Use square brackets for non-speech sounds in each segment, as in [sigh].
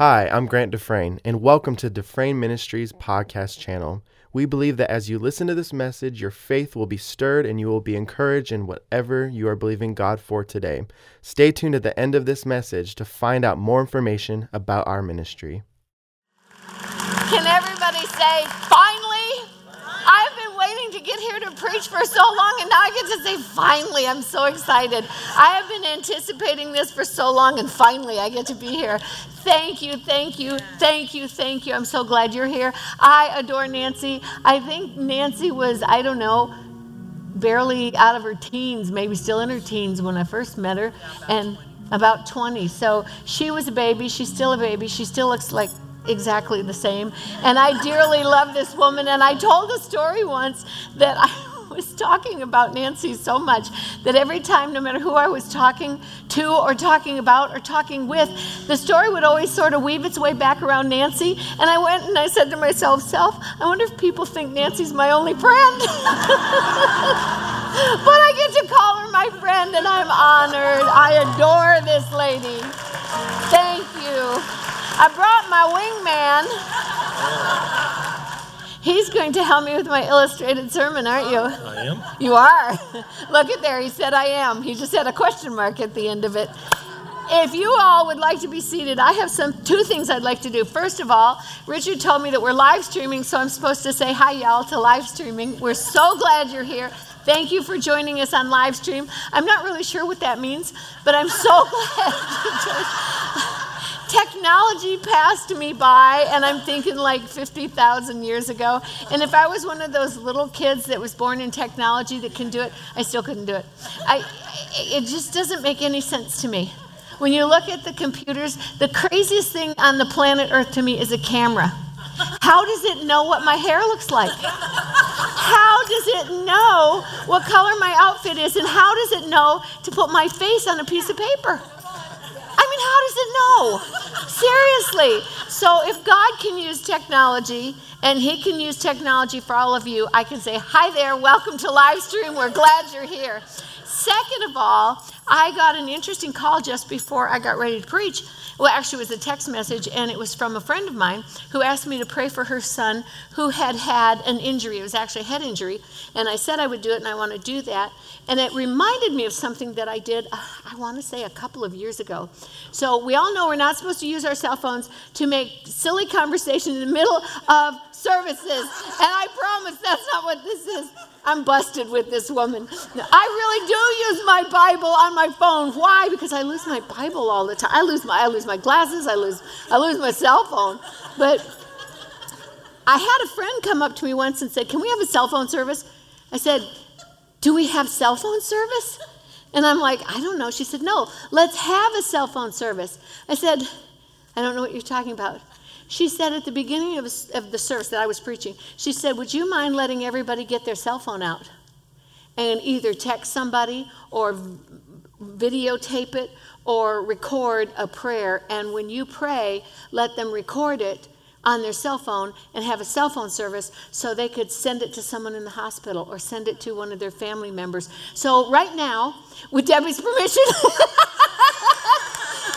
Hi, I'm Grant Dufresne, and welcome to Dufresne Ministries podcast channel. We believe that as you listen to this message, your faith will be stirred and you will be encouraged in whatever you are believing God for today. Stay tuned at the end of this message to find out more information about our ministry. Can everybody say, finally? Waiting to get here to preach for so long, and now I get to say, finally. I'm so excited. I have been anticipating this for so long, and finally I get to be here. Thank you, thank you, thank you, thank you. I'm so glad you're here. I adore Nancy. I think Nancy was, I don't know, barely out of her teens, maybe still in her teens when I first met her, and about 20. So she was a baby. She's still a baby. She still looks like exactly the same. And I dearly love this woman. And I told a story once that I [laughs] was talking about Nancy so much that every time, no matter who I was talking to or talking about or talking with, the story would always sort of weave its way back around Nancy. And I went and I said to myself, Self, I wonder if people think Nancy's my only friend. [laughs] but I get to call her my friend, and I'm honored. I adore this lady. Thank you. I brought my wingman. He's going to help me with my illustrated sermon, aren't you? I am. You are. [laughs] Look at there. He said, I am. He just had a question mark at the end of it. If you all would like to be seated, I have some two things I'd like to do. First of all, Richard told me that we're live streaming, so I'm supposed to say hi, y'all, to live streaming. We're so glad you're here. Thank you for joining us on live stream. I'm not really sure what that means, but I'm so [laughs] glad technology passed me by, and I'm thinking like 50,000 years ago. And if I was one of those little kids that was born in technology that can do it, I still couldn't do it. I, it just doesn't make any sense to me. When you look at the computers, the craziest thing on the planet Earth to me is a camera. How does it know what my hair looks like? How does it know what color my outfit is? And how does it know to put my face on a piece of paper? I mean, how does it know? Seriously. So if God can use technology and He can use technology for all of you, I can say, Hi there, welcome to live stream. We're glad you're here. Second of all, I got an interesting call just before I got ready to preach. Well, actually, it was a text message, and it was from a friend of mine who asked me to pray for her son who had had an injury. It was actually a head injury, and I said I would do it, and I want to do that. And it reminded me of something that I did, uh, I want to say, a couple of years ago. So, we all know we're not supposed to use our cell phones to make silly conversation in the middle of services. And I promise that's not what this is. I'm busted with this woman. I really do use my Bible on my phone. Why? Because I lose my Bible all the time. I lose my I lose my glasses. I lose I lose my cell phone. But I had a friend come up to me once and said, "Can we have a cell phone service?" I said, "Do we have cell phone service?" And I'm like, "I don't know." She said, "No, let's have a cell phone service." I said, "I don't know what you're talking about." She said at the beginning of, of the service that I was preaching, she said, Would you mind letting everybody get their cell phone out and either text somebody or videotape it or record a prayer? And when you pray, let them record it on their cell phone and have a cell phone service so they could send it to someone in the hospital or send it to one of their family members. So, right now, with Debbie's permission, [laughs]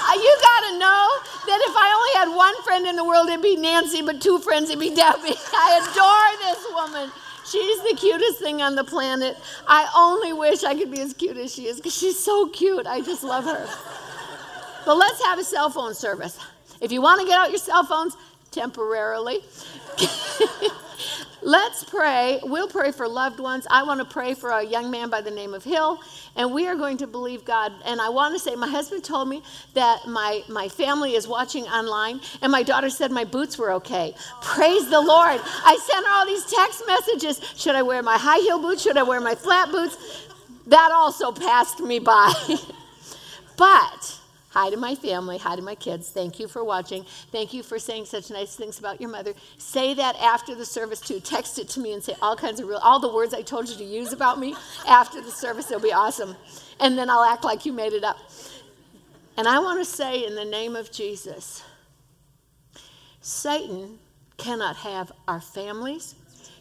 uh, you got to know that if I only had one friend in the world, it'd be Nancy, but two friends, it'd be Debbie. [laughs] I adore this woman. She's the cutest thing on the planet. I only wish I could be as cute as she is because she's so cute. I just love her. But let's have a cell phone service. If you want to get out your cell phones temporarily, [laughs] Let's pray. We'll pray for loved ones. I want to pray for a young man by the name of Hill, and we are going to believe God. And I want to say, my husband told me that my, my family is watching online, and my daughter said my boots were okay. Praise the Lord. I sent her all these text messages. Should I wear my high heel boots? Should I wear my flat boots? That also passed me by. [laughs] but Hi to my family. Hi to my kids. Thank you for watching. Thank you for saying such nice things about your mother. Say that after the service too. Text it to me and say all kinds of real, all the words I told you to use about me after the service. It'll be awesome. And then I'll act like you made it up. And I want to say in the name of Jesus, Satan cannot have our families.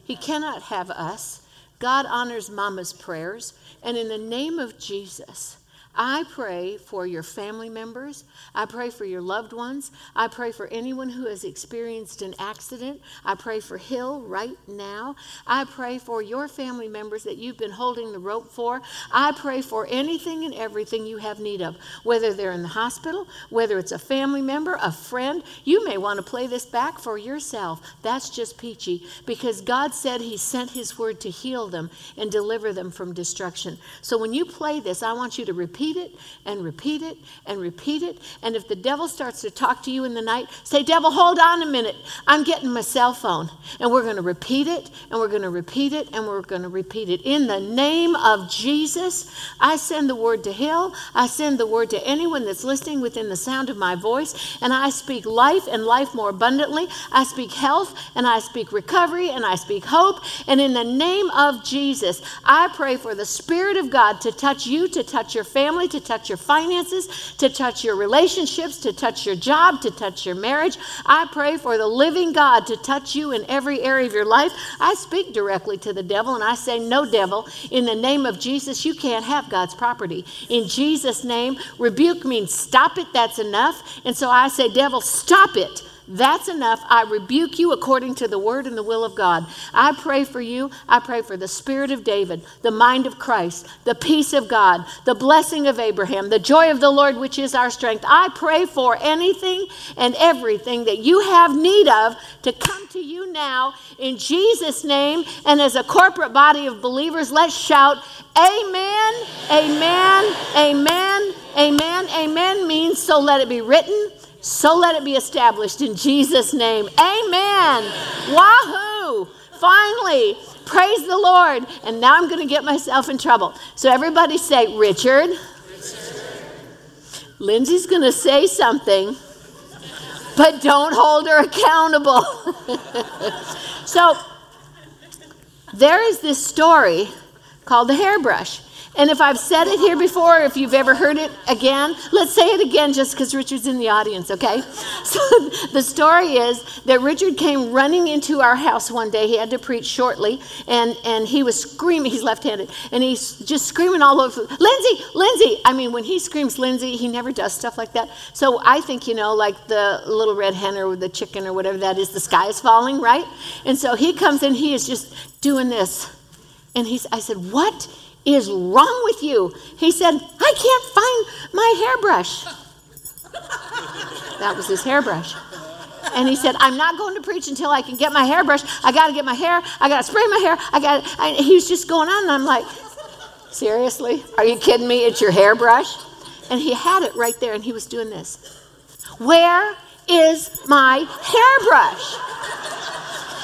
He cannot have us. God honors mama's prayers. And in the name of Jesus, I pray for your family members. I pray for your loved ones. I pray for anyone who has experienced an accident. I pray for Hill right now. I pray for your family members that you've been holding the rope for. I pray for anything and everything you have need of, whether they're in the hospital, whether it's a family member, a friend. You may want to play this back for yourself. That's just peachy because God said He sent His word to heal them and deliver them from destruction. So when you play this, I want you to repeat repeat it and repeat it and repeat it. And if the devil starts to talk to you in the night, say, Devil, hold on a minute. I'm getting my cell phone. And we're going to repeat it and we're going to repeat it and we're going to repeat it. In the name of Jesus, I send the word to Hill. I send the word to anyone that's listening within the sound of my voice. And I speak life and life more abundantly. I speak health and I speak recovery and I speak hope. And in the name of Jesus, I pray for the Spirit of God to touch you, to touch your family family, to touch your finances, to touch your relationships, to touch your job, to touch your marriage. I pray for the living God to touch you in every area of your life. I speak directly to the devil and I say, No, devil, in the name of Jesus, you can't have God's property. In Jesus' name, rebuke means stop it, that's enough. And so I say, Devil, stop it. That's enough. I rebuke you according to the word and the will of God. I pray for you. I pray for the spirit of David, the mind of Christ, the peace of God, the blessing of Abraham, the joy of the Lord, which is our strength. I pray for anything and everything that you have need of to come to you now in Jesus' name. And as a corporate body of believers, let's shout, Amen, Amen, Amen, Amen, Amen means so let it be written so let it be established in Jesus' name. Amen. Wahoo! Finally, praise the Lord. And now I'm going to get myself in trouble. So everybody say, Richard. Richard. Lindsay's going to say something, but don't hold her accountable. [laughs] so there is this story called the hairbrush. And if I've said it here before, if you've ever heard it again, let's say it again just because Richard's in the audience, okay? [laughs] So the story is that Richard came running into our house one day. He had to preach shortly, and, and he was screaming. He's left handed, and he's just screaming all over Lindsay, Lindsay. I mean, when he screams Lindsay, he never does stuff like that. So I think, you know, like the little red hen or the chicken or whatever that is, the sky is falling, right? And so he comes in, he is just doing this. And he's, I said, What? Is wrong with you? He said, I can't find my hairbrush. that was his hairbrush. And he said, I'm not going to preach until I can get my hairbrush. I got to get my hair. I got to spray my hair. I got. He was just going on, and I'm like, seriously? Are you kidding me? It's your hairbrush? And he had it right there, and he was doing this. Where is my hairbrush?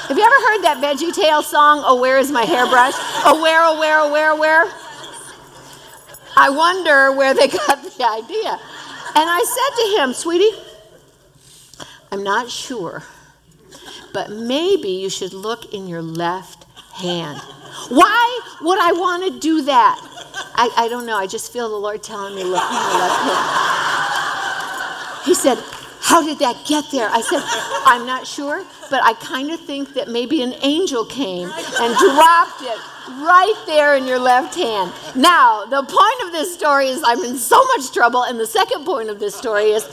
Have you ever heard that Veggie Tale song, Oh, Where is My Hairbrush? Oh, where, oh, where, oh, where, oh, where? I wonder where they [laughs] got the idea. And I said to him, Sweetie, I'm not sure, but maybe you should look in your left hand. Why would I want to do that? I, I don't know. I just feel the Lord telling me, look in your left hand. He said, how did that get there? I said, I'm not sure, but I kind of think that maybe an angel came and dropped it right there in your left hand. Now, the point of this story is I'm in so much trouble, and the second point of this story is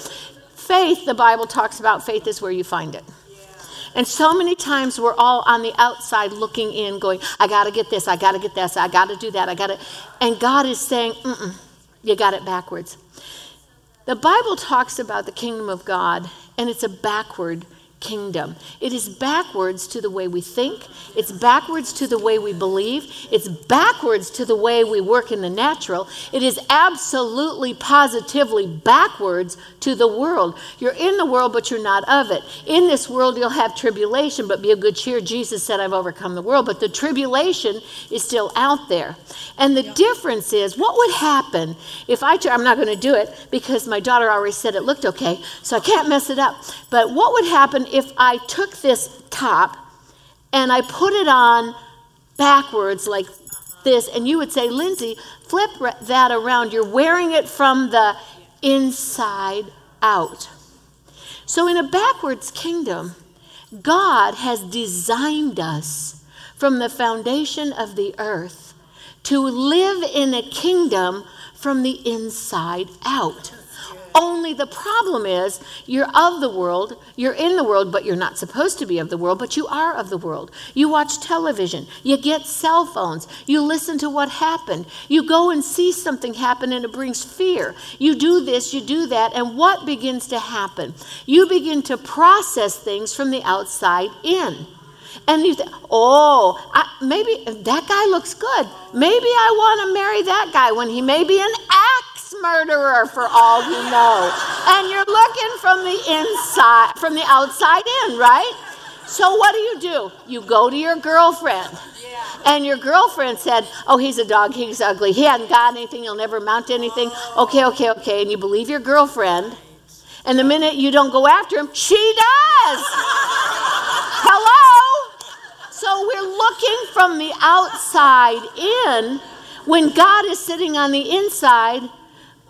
faith, the Bible talks about faith is where you find it. And so many times we're all on the outside looking in, going, I got to get this, I got to get this, I got to do that, I got to. And God is saying, you got it backwards. The Bible talks about the kingdom of God, and it's a backward kingdom. It is backwards to the way we think, it's backwards to the way we believe, it's backwards to the way we work in the natural. It is absolutely, positively backwards to the world. You're in the world, but you're not of it. In this world, you'll have tribulation, but be of good cheer. Jesus said, I've overcome the world, but the tribulation is still out there. And the difference is what would happen if I, I'm not going to do it because my daughter already said it looked okay, so I can't mess it up. But what would happen if I took this top and I put it on backwards like this, and you would say, Lindsay, flip that around. You're wearing it from the inside out. So, in a backwards kingdom, God has designed us from the foundation of the earth to live in a kingdom from the inside out. Only the problem is you're of the world, you're in the world, but you're not supposed to be of the world, but you are of the world. You watch television, you get cell phones, you listen to what happened, you go and see something happen and it brings fear. You do this, you do that, and what begins to happen? You begin to process things from the outside in. And you think, oh, I, maybe that guy looks good. Maybe I want to marry that guy when he may be an axe murderer for all you know. And you're looking from the inside, from the outside in, right? So what do you do? You go to your girlfriend. And your girlfriend said, Oh, he's a dog, he's ugly, he hasn't got anything, he'll never amount to anything. Oh. Okay, okay, okay. And you believe your girlfriend. And the minute you don't go after him, she does. [laughs] Hello? So we're looking from the outside in when God is sitting on the inside,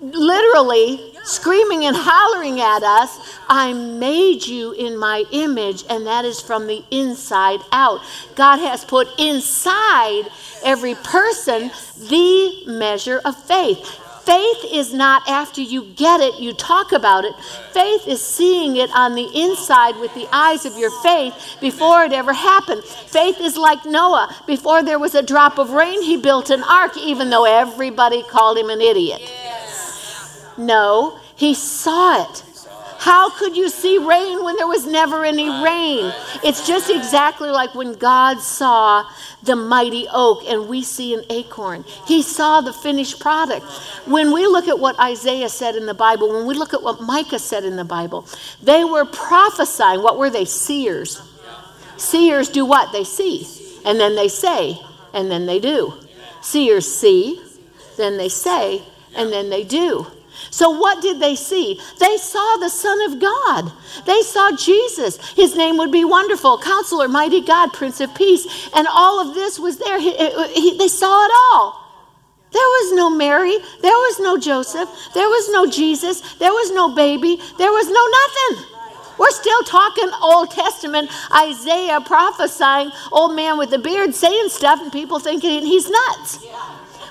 literally screaming and hollering at us, I made you in my image, and that is from the inside out. God has put inside every person the measure of faith. Faith is not after you get it, you talk about it. Faith is seeing it on the inside with the eyes of your faith before it ever happened. Faith is like Noah. Before there was a drop of rain, he built an ark, even though everybody called him an idiot. No, he saw it. How could you see rain when there was never any rain? It's just exactly like when God saw the mighty oak and we see an acorn. He saw the finished product. When we look at what Isaiah said in the Bible, when we look at what Micah said in the Bible, they were prophesying. What were they? Seers. Seers do what? They see, and then they say, and then they do. Seers see, then they say, and then they do. So, what did they see? They saw the Son of God. They saw Jesus. His name would be Wonderful, Counselor, Mighty God, Prince of Peace. And all of this was there. He, he, they saw it all. There was no Mary. There was no Joseph. There was no Jesus. There was no baby. There was no nothing. We're still talking Old Testament, Isaiah prophesying, old man with the beard saying stuff, and people thinking he's nuts.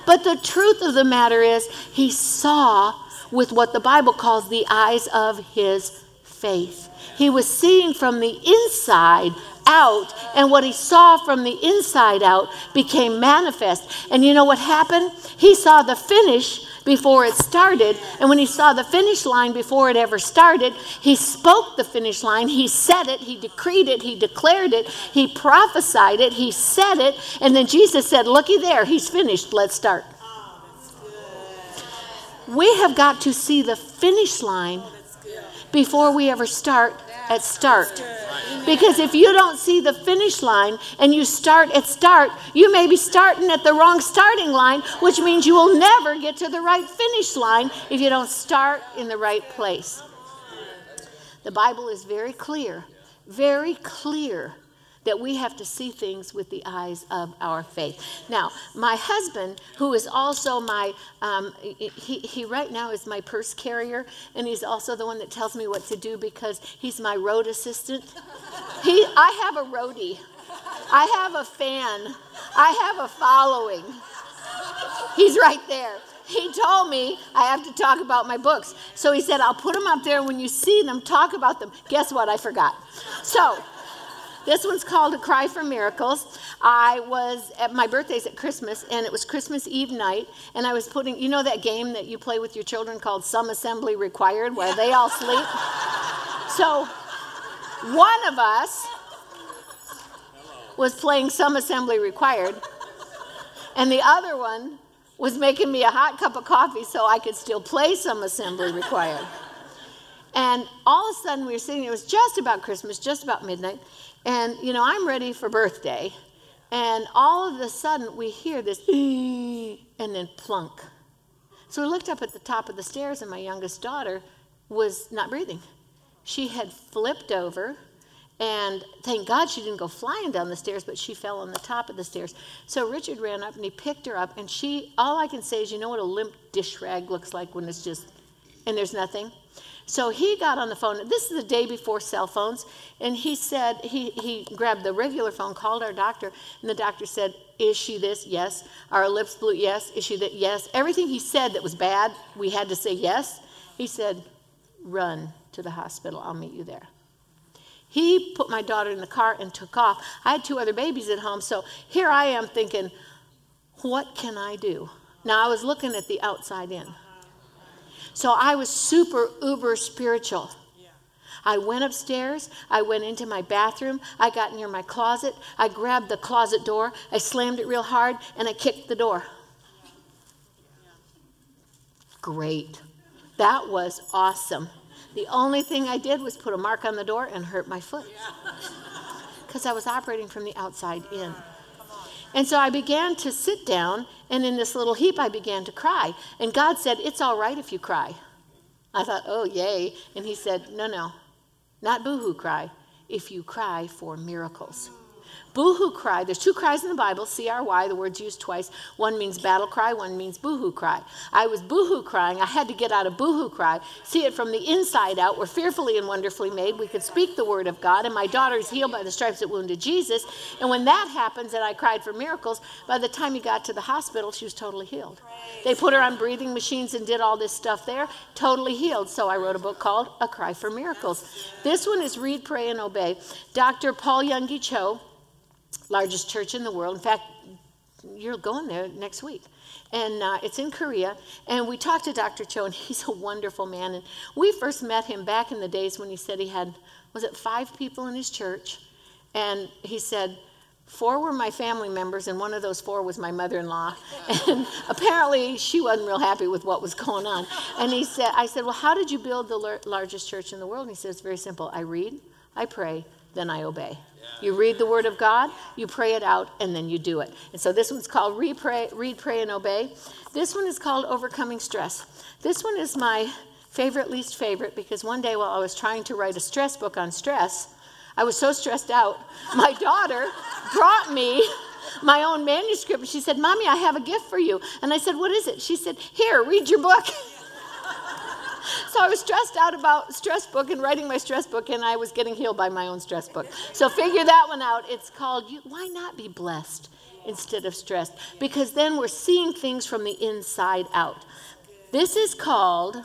But the truth of the matter is, he saw with what the Bible calls the eyes of his faith. He was seeing from the inside out, and what he saw from the inside out became manifest. And you know what happened? He saw the finish before it started. And when he saw the finish line before it ever started, he spoke the finish line. He said it, he decreed it, he declared it, he prophesied it, he said it. And then Jesus said, Looky there, he's finished. Let's start we have got to see the finish line before we ever start at start. Because if you don't see the finish line and you start at start, you may be starting at the wrong starting line, which means you will never get to the right finish line if you don't start in the right place. The Bible is very clear, very clear that we have to see things with the eyes of our faith. Now, my husband, who is also my, um, he, he right now is my purse carrier, and he's also the one that tells me what to do because he's my road assistant. He, I have a roadie, I have a fan, I have a following. He's right there he told me I have to talk about my books. So he said, I'll put them up there. When you see them, talk about them. Guess what? I forgot. So this one's called A Cry for Miracles. I was at my birthday's at Christmas, and it was Christmas Eve night, and I was putting, you know, that game that you play with your children called Some Assembly Required, where they all sleep? [laughs] So one of us was playing Some Assembly Required, and the other one was making me a hot cup of coffee so I could still play Some Assembly Required. And all of a sudden, we were sitting, it was just about Christmas, just about midnight, and, you know, I'm ready for birthday. And all of a sudden, we hear this, [clears throat] and then plunk. So we looked up at the top of the stairs, and my youngest daughter was not breathing. She had flipped over, and thank God she didn't go flying down the stairs, but she fell on the top of the stairs. So Richard ran up and he picked her up, and she, all I can say is, you know what a limp dish rag looks like when it's just, and there's nothing? So he got on the phone. This is the day before cell phones. And he said, he, he grabbed the regular phone, called our doctor, and the doctor said, Is she this? Yes. Our lips blue? Yes. Is she that? Yes. Everything he said that was bad, we had to say yes. He said, Run to the hospital. I'll meet you there. He put my daughter in the car and took off. I had two other babies at home. So here I am thinking, What can I do? Now I was looking at the outside in. So I was super uber spiritual. I went upstairs. I went into my bathroom. I got near my closet. I grabbed the closet door. I slammed it real hard and I kicked the door. Great. That was awesome. The only thing I did was put a mark on the door and hurt my foot because [laughs] I was operating from the outside in. And so I began to sit down, and in this little heap, I began to cry. And God said, It's all right if you cry. I thought, Oh, yay. And He said, No, no, not boohoo cry, if you cry for miracles. Boohoo cry. There's two cries in the Bible, C R Y, the word's used twice. One means battle cry, one means boohoo cry. I was boohoo crying. I had to get out of boohoo cry, see it from the inside out. We're fearfully and wonderfully made. We could speak the word of God, and my daughter is healed by the stripes that wounded Jesus. And when that happens, and I cried for miracles, by the time he got to the hospital, she was totally healed. They put her on breathing machines and did all this stuff there, totally healed. So I wrote a book called A Cry for Miracles. This one is Read, Pray, and Obey. Dr. Paul Yonggi Cho largest church in the world. In fact, you're going there next week. And uh, it's in Korea. And we talked to Dr. Cho, and [laughs] he's a wonderful man. And we first met him back in the days when he said he had, was it five people in his church? And he said, Four were my family members, and one of those four was my mother in law. [laughs] And apparently, she wasn't real happy with what was going on. And he said, I said, Well, how did you build the largest church in the world? And he said, It's very simple. I read, I pray, then I obey. You read the Word of God, you pray it out, and then you do it. And so this one's called Read, Pray, Read, Pray, and Obey. This one is called Overcoming Stress. This one is my favorite, least favorite, because one day while I was trying to write a stress book on stress, I was so stressed out. My daughter brought me my own manuscript. She said, Mommy, I have a gift for you. And I said, What is it? She said, Here, read your book. [laughs] [laughs] so I was stressed out about stress book and writing my stress book, and I was getting healed by my own stress book. So figure that one out. It's called Why Not Be Blessed Instead of Stressed? Because then we're seeing things from the inside out. This is called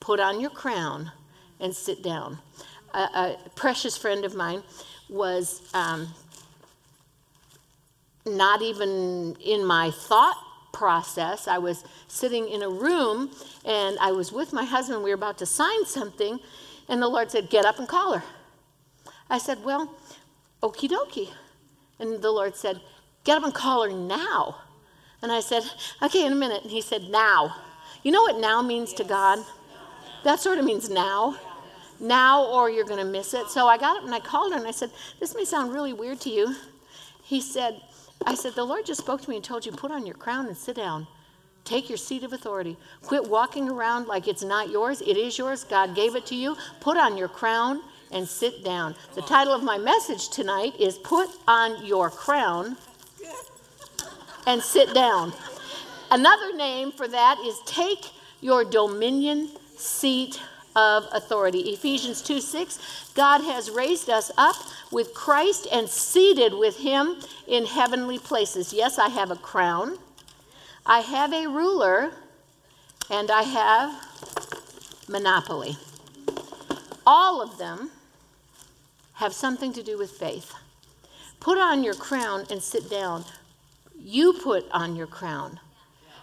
Put on Your Crown and Sit Down. A, a precious friend of mine was um, not even in my thought process. I was sitting in a room and I was with my husband. We were about to sign something, and the Lord said, Get up and call her. I said, Well, okie dokie. And the Lord said, Get up and call her now. And I said, Okay, in a minute. And he said, Now. You know what now means to God? That sort of means now. Now, or you're going to miss it. So I got up and I called her and I said, This may sound really weird to you. He said, I said, The Lord just spoke to me and told you, put on your crown and sit down. Take your seat of authority. Quit walking around like it's not yours. It is yours. God gave it to you. Put on your crown and sit down. The title of my message tonight is Put on Your Crown and Sit Down. Another name for that is Take Your Dominion Seat of authority. Ephesians 2 6, God has raised us up with Christ and seated with him in heavenly places. Yes, I have a crown, I have a ruler, and I have monopoly. All of them have something to do with faith. Put on your crown and sit down. You put on your crown.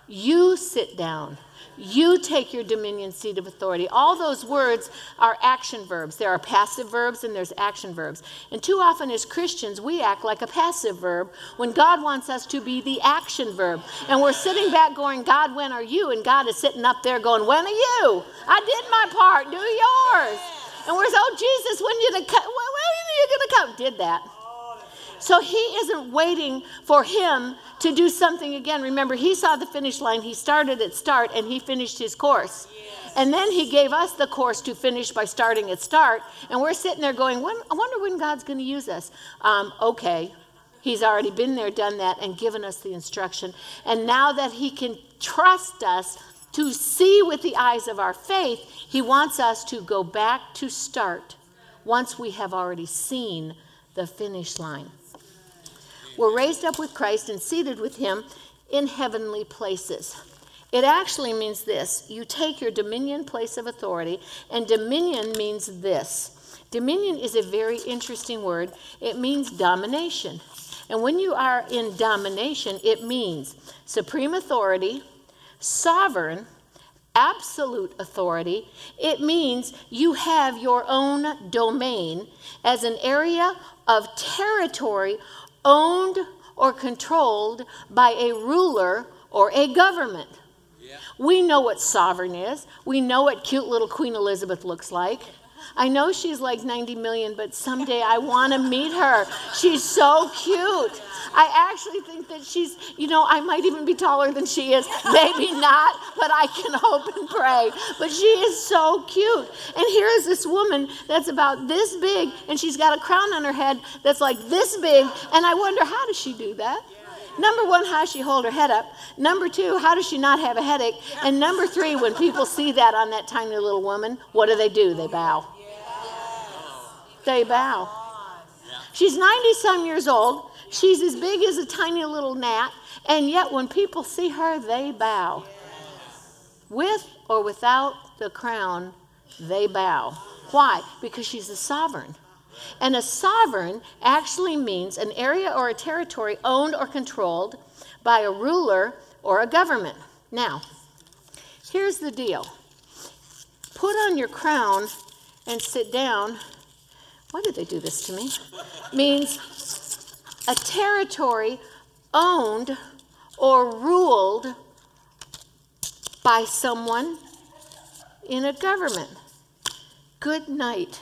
You sit down. You take your dominion seat of authority. All those words are action verbs. There are passive verbs and there's action verbs. And too often as Christians, we act like a passive verb when God wants us to be the action verb. And we're sitting back going, God, when are you? And God is sitting up there going, When are you? I did my part. Do yours. And we're, oh, Jesus? When are you going to come? Did that. So he isn't waiting for him to do something again. Remember, he saw the finish line. He started at start and he finished his course. Yes. And then he gave us the course to finish by starting at start. And we're sitting there going, when, I wonder when God's going to use us. Um, okay, He's already been there, done that, and given us the instruction. And now that He can trust us to see with the eyes of our faith, he wants us to go back to start once we have already seen the finish line. We're raised up with Christ and seated with him in heavenly places. It actually means this you take your dominion place of authority, and dominion means this. Dominion is a very interesting word. It means domination. And when you are in domination, it means supreme authority, sovereign, absolute authority. It means you have your own domain as an area of territory owned or controlled by a ruler or a government. We know what sovereign is. We know what cute little Queen Elizabeth looks like. I know she's like 90 million, but someday I want to meet her. She's so cute. I actually think that she's, you know, I might even be taller than she is. Maybe [laughs] not, but I can hope and pray. But she is so cute. And here is this woman that's about this big, and she's got a crown on her head that's like this big. And I wonder, how does she do that? Number one, how does she hold her head up? Number two, how does she not have a headache? And number three, when people see that on that tiny little woman, what do they do? They bow. They bow. She's 90 some years old. She's as big as a tiny little gnat. And yet, when people see her, they bow. With or without the crown, they bow. Why? Because she's a sovereign. And a sovereign actually means an area or a territory owned or controlled by a ruler or a government. Now, here's the deal put on your crown and sit down. Why did they do this to me? means a territory owned or ruled by someone in a government. Good night.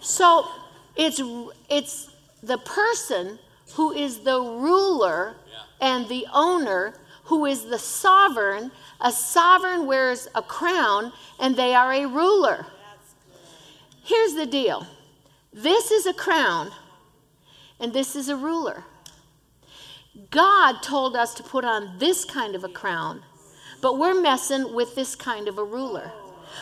So it's, it's the person who is the ruler and the owner, who is the sovereign. A sovereign wears a crown, and they are a ruler. Here's the deal this is a crown, and this is a ruler. God told us to put on this kind of a crown, but we're messing with this kind of a ruler.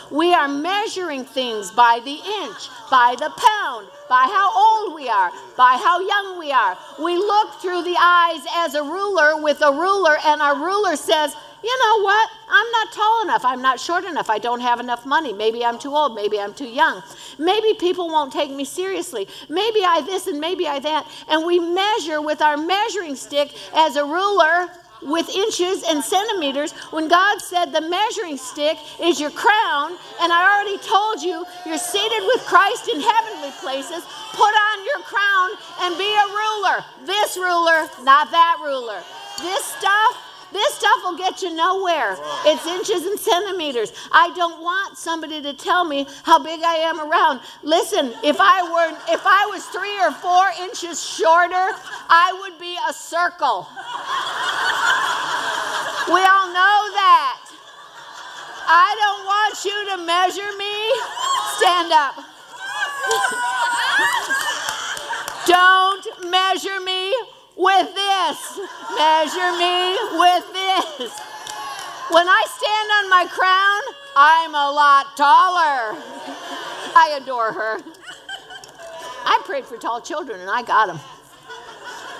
We are measuring things by the inch, by the pound, by how old we are, by how young we are. We look through the eyes as a ruler with a ruler, and our ruler says, you know what? I'm not tall enough. I'm not short enough. I don't have enough money. Maybe I'm too old. Maybe I'm too young. Maybe people won't take me seriously. Maybe I this and maybe I that. And we measure with our measuring stick as a ruler with inches and centimeters when God said the measuring stick is your crown. And I already told you you're seated with Christ in heavenly places. Put on your crown and be a ruler. This ruler, not that ruler. This stuff, this stuff will get you nowhere. It's inches and centimeters. I don't want somebody to tell me how big I am around. Listen, if I were if I was 3 or 4 inches shorter, I would be a circle. We all know that. I don't want you to measure me. Stand up. [laughs] don't measure me with this. Measure me with this. When I stand on my crown, I'm a lot taller. I adore her. I prayed for tall children and I got them.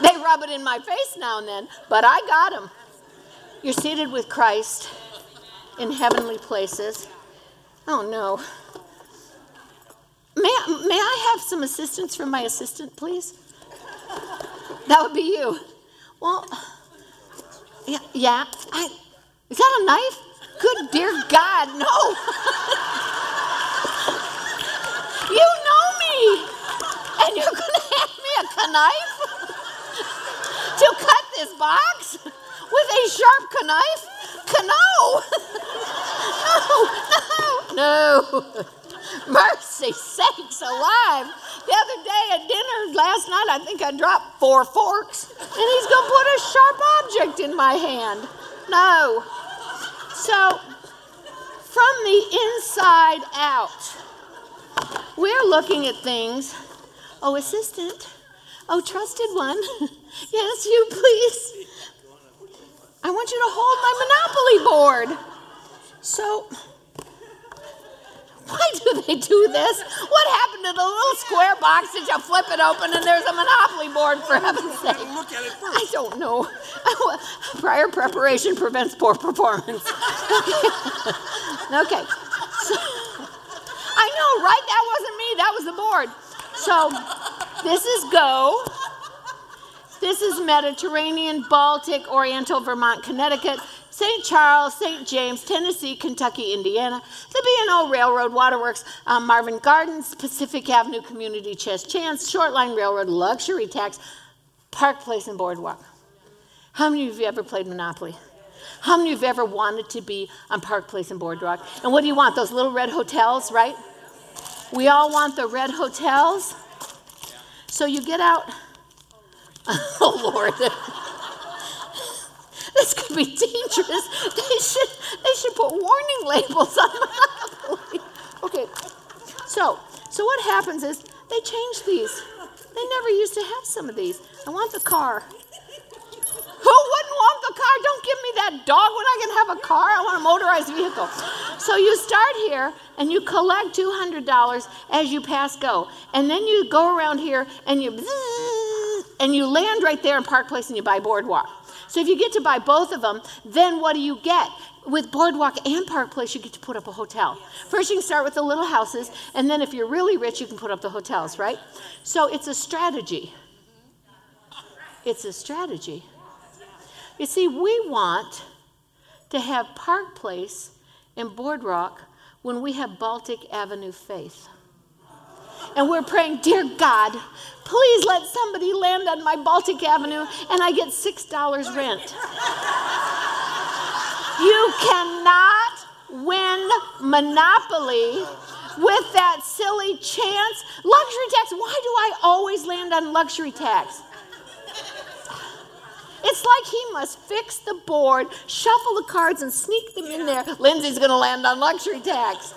They rub it in my face now and then, but I got them. You're seated with Christ in heavenly places. Oh no. May, may I have some assistance from my assistant, please? That would be you. Well, yeah, yeah. I, is that a knife? Good dear God, no. you know me, and you're going to hand me a knife to cut this box? with a sharp knife? Cano? no, no, no. Mercy sakes alive. The other day at dinner last night, I think I dropped four forks, and he's going to put a sharp object in my hand. No. So, from the inside out, we're looking at things. Oh, assistant. Oh, trusted one. [laughs] yes, you please. I want you to hold my Monopoly board. So, why do they do this? What happened to the little square box that you flip it open and there's a Monopoly board, for heaven's sake? Look at it first. I don't know. [laughs] Prior preparation prevents poor performance. [laughs] okay. So, I know, right? That wasn't me, that was the board. So, this is go. This is Mediterranean, Baltic, Oriental, Vermont, Connecticut. St. Charles, St. James, Tennessee, Kentucky, Indiana, the B&O Railroad, Waterworks, um, Marvin Gardens, Pacific Avenue Community Chest Chance, Shortline Railroad, Luxury Tax, Park Place, and Boardwalk. How many of you ever played Monopoly? How many of you ever wanted to be on Park Place and Boardwalk? And what do you want? Those little red hotels, right? We all want the red hotels. So you get out. [laughs] Oh, Lord. [laughs] [laughs] This could be dangerous. They should, they should put warning labels on Monopoly. Okay, so, so what happens is they change these. They never used to have some of these. I want the car. Who wouldn't want the car? Don't give me that dog when I can have a car. I want a motorized vehicle. So you start here and you collect $200 as you pass go. And then you go around here and you and you land right there in Park Place and you buy Boardwalk. So if you get to buy both of them, then what do you get? With Boardwalk and Park Place, you get to put up a hotel. First, you can start with the little houses, and then if you're really rich, you can put up the hotels, right? So it's a strategy. It's a strategy. You see, we want to have Park Place and Boardwalk when we have Baltic Avenue faith and we're praying, Dear God, please let somebody land on my Baltic Avenue and I get $6 rent. you cannot win Monopoly with that silly chance. Luxury tax, why do I always land on luxury tax? It's like he must fix the board, shuffle the cards, and sneak them in there. Lindsay's going to land on luxury tax.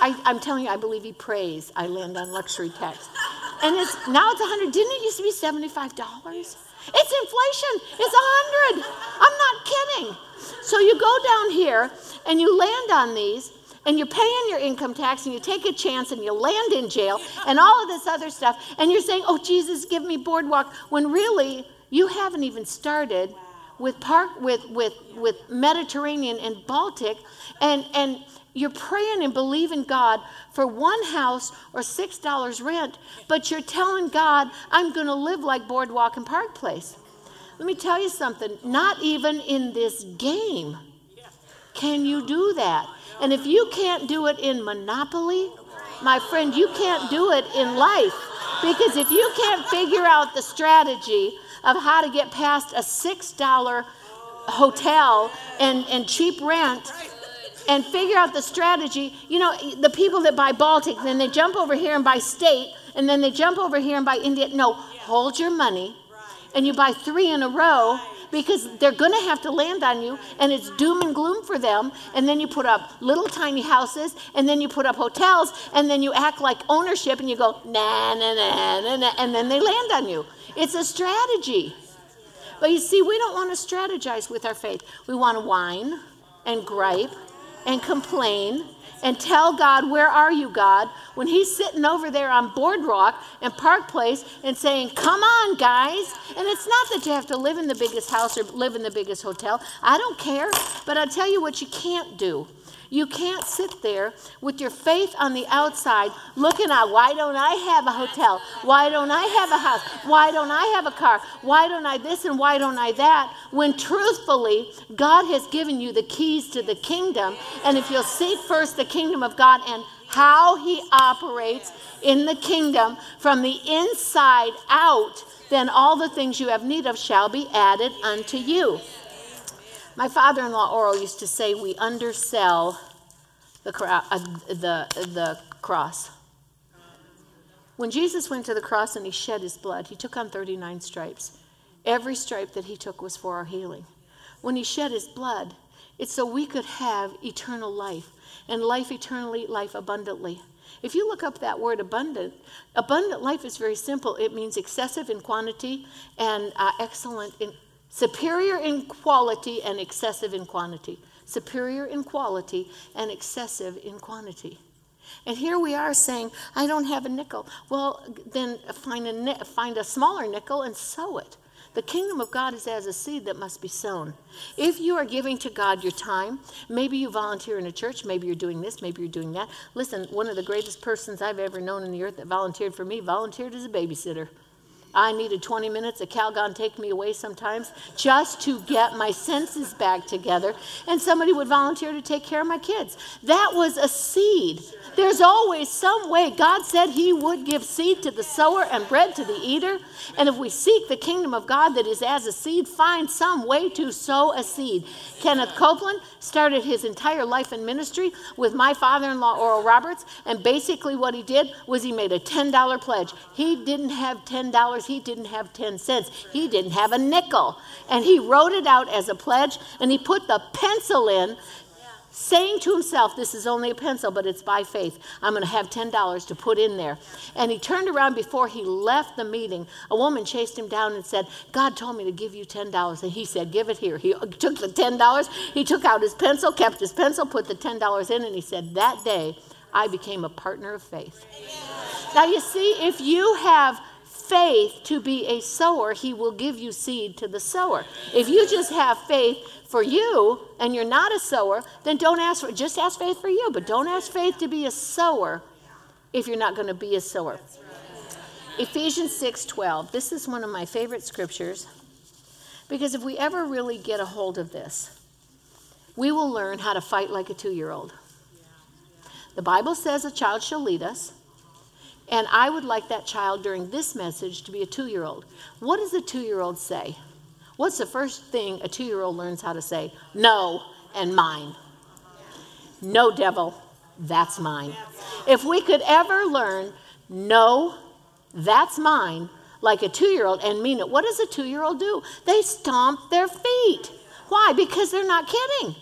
I, am telling you, I believe he prays. I land on luxury tax. And it's now it's 100. Didn't it used to be $75? It's inflation. It's 100. I'm not kidding. So you go down here and you land on these and you're paying your income tax and you take a chance and you land in jail and all of this other stuff and you're saying, "Oh Jesus, give me boardwalk," when really you haven't even started with park with with with Mediterranean and Baltic and and you're praying and believing God for one house or $6 rent, but you're telling God, I'm going to live like Boardwalk and Park Place. Let me tell you something, not even in this game can you do that. And if you can't do it in Monopoly, my friend, you can't do it in life. Because if you can't figure out the strategy of how to get past a $6 hotel and, and cheap rent and figure out the strategy. You know, the people that buy Baltic, then they jump over here and buy State, and then they jump over here and buy India. No, hold your money, and you buy three in a row because they're going to have to land on you, and it's doom and gloom for them. And then you put up little tiny houses, and then you put up hotels, and then you act like ownership, and you go, nah, nah, nah, nah, nah, and then they land on you. It's a strategy. But you see, we don't want to strategize with our faith. We want to whine and gripe and complain and tell God, Where are you, God? When He's sitting over there on Boardwalk and Park Place and saying, Come on, guys. And it's not that you have to live in the biggest house or live in the biggest hotel. I don't care. But I'll tell you what you can't do you can't sit there with your faith on the outside looking at why don't I have a hotel? Why don't I have a house? Why don't I have a car? Why don't I this and why don't I that? When truthfully, God has given you the keys to the kingdom. And if you'll seek first the kingdom of God and how he operates in the kingdom from the inside out, then all the things you have need of shall be added unto you. My father in law, Oral, used to say we undersell the, uh, the, the cross. When Jesus went to the cross and he shed his blood, he took on 39 stripes. Every stripe that he took was for our healing. When he shed his blood, it's so we could have eternal life and life eternally, life abundantly. If you look up that word abundant, abundant life is very simple. It means excessive in quantity and uh, excellent in superior in quality and excessive in quantity. superior in quality, and excessive in quantity. And here we are saying, I don't have a nickel. Well, then find a, find a smaller nickel and sow it. The kingdom of God is as a seed that must be sown. If you are giving to God your time, maybe you volunteer in a church, maybe you're doing this, maybe you're doing that. Listen, one of the greatest persons I've ever known in the earth that volunteered for me volunteered as a babysitter. I needed 20 minutes of Calgon take me away sometimes just to get my senses back together. And somebody would volunteer to take care of my kids. That was a seed. There's always some way. God said He would give seed to the sower and bread to the eater. And if we seek the kingdom of God that is as a seed, find some way to sow a seed. Kenneth Copeland started his entire life in ministry with my father in law, Oral Roberts. And basically, what he did was he made a $10 pledge. He didn't have $10, he didn't have 10 cents, he didn't have a nickel. And he wrote it out as a pledge and he put the pencil in saying to himself, This is only a pencil, but it's by faith. I'm going to have $10 to put in there. And he turned around before he left the meeting. A woman chased him down and said, God told me to give you $10. And he said, Give it here. He took the $10. He took out his pencil, kept his pencil, put the $10 in, and he said, That day, I became a partner of faith. Now, you see, if you have faith to be a sower, he will give you seed to the sower. If you just have faith for you and you're not a sower, then don't ask for just ask faith for you, but don't ask faith to be a sower if you're not going to be a sower. Ephesians 6:12. This is one of my favorite scriptures because if we ever really get a hold of this, we will learn how to fight like a 2-year-old. The Bible says a child shall lead us. And I would like that child during this message to be a two year old. What does a two year old say? What's the first thing a two year old learns how to say? No and mine. No, devil, that's mine. If we could ever learn, no, that's mine, like a two year old and mean it, what does a two year old do? They stomp their feet. Why? Because they're not kidding.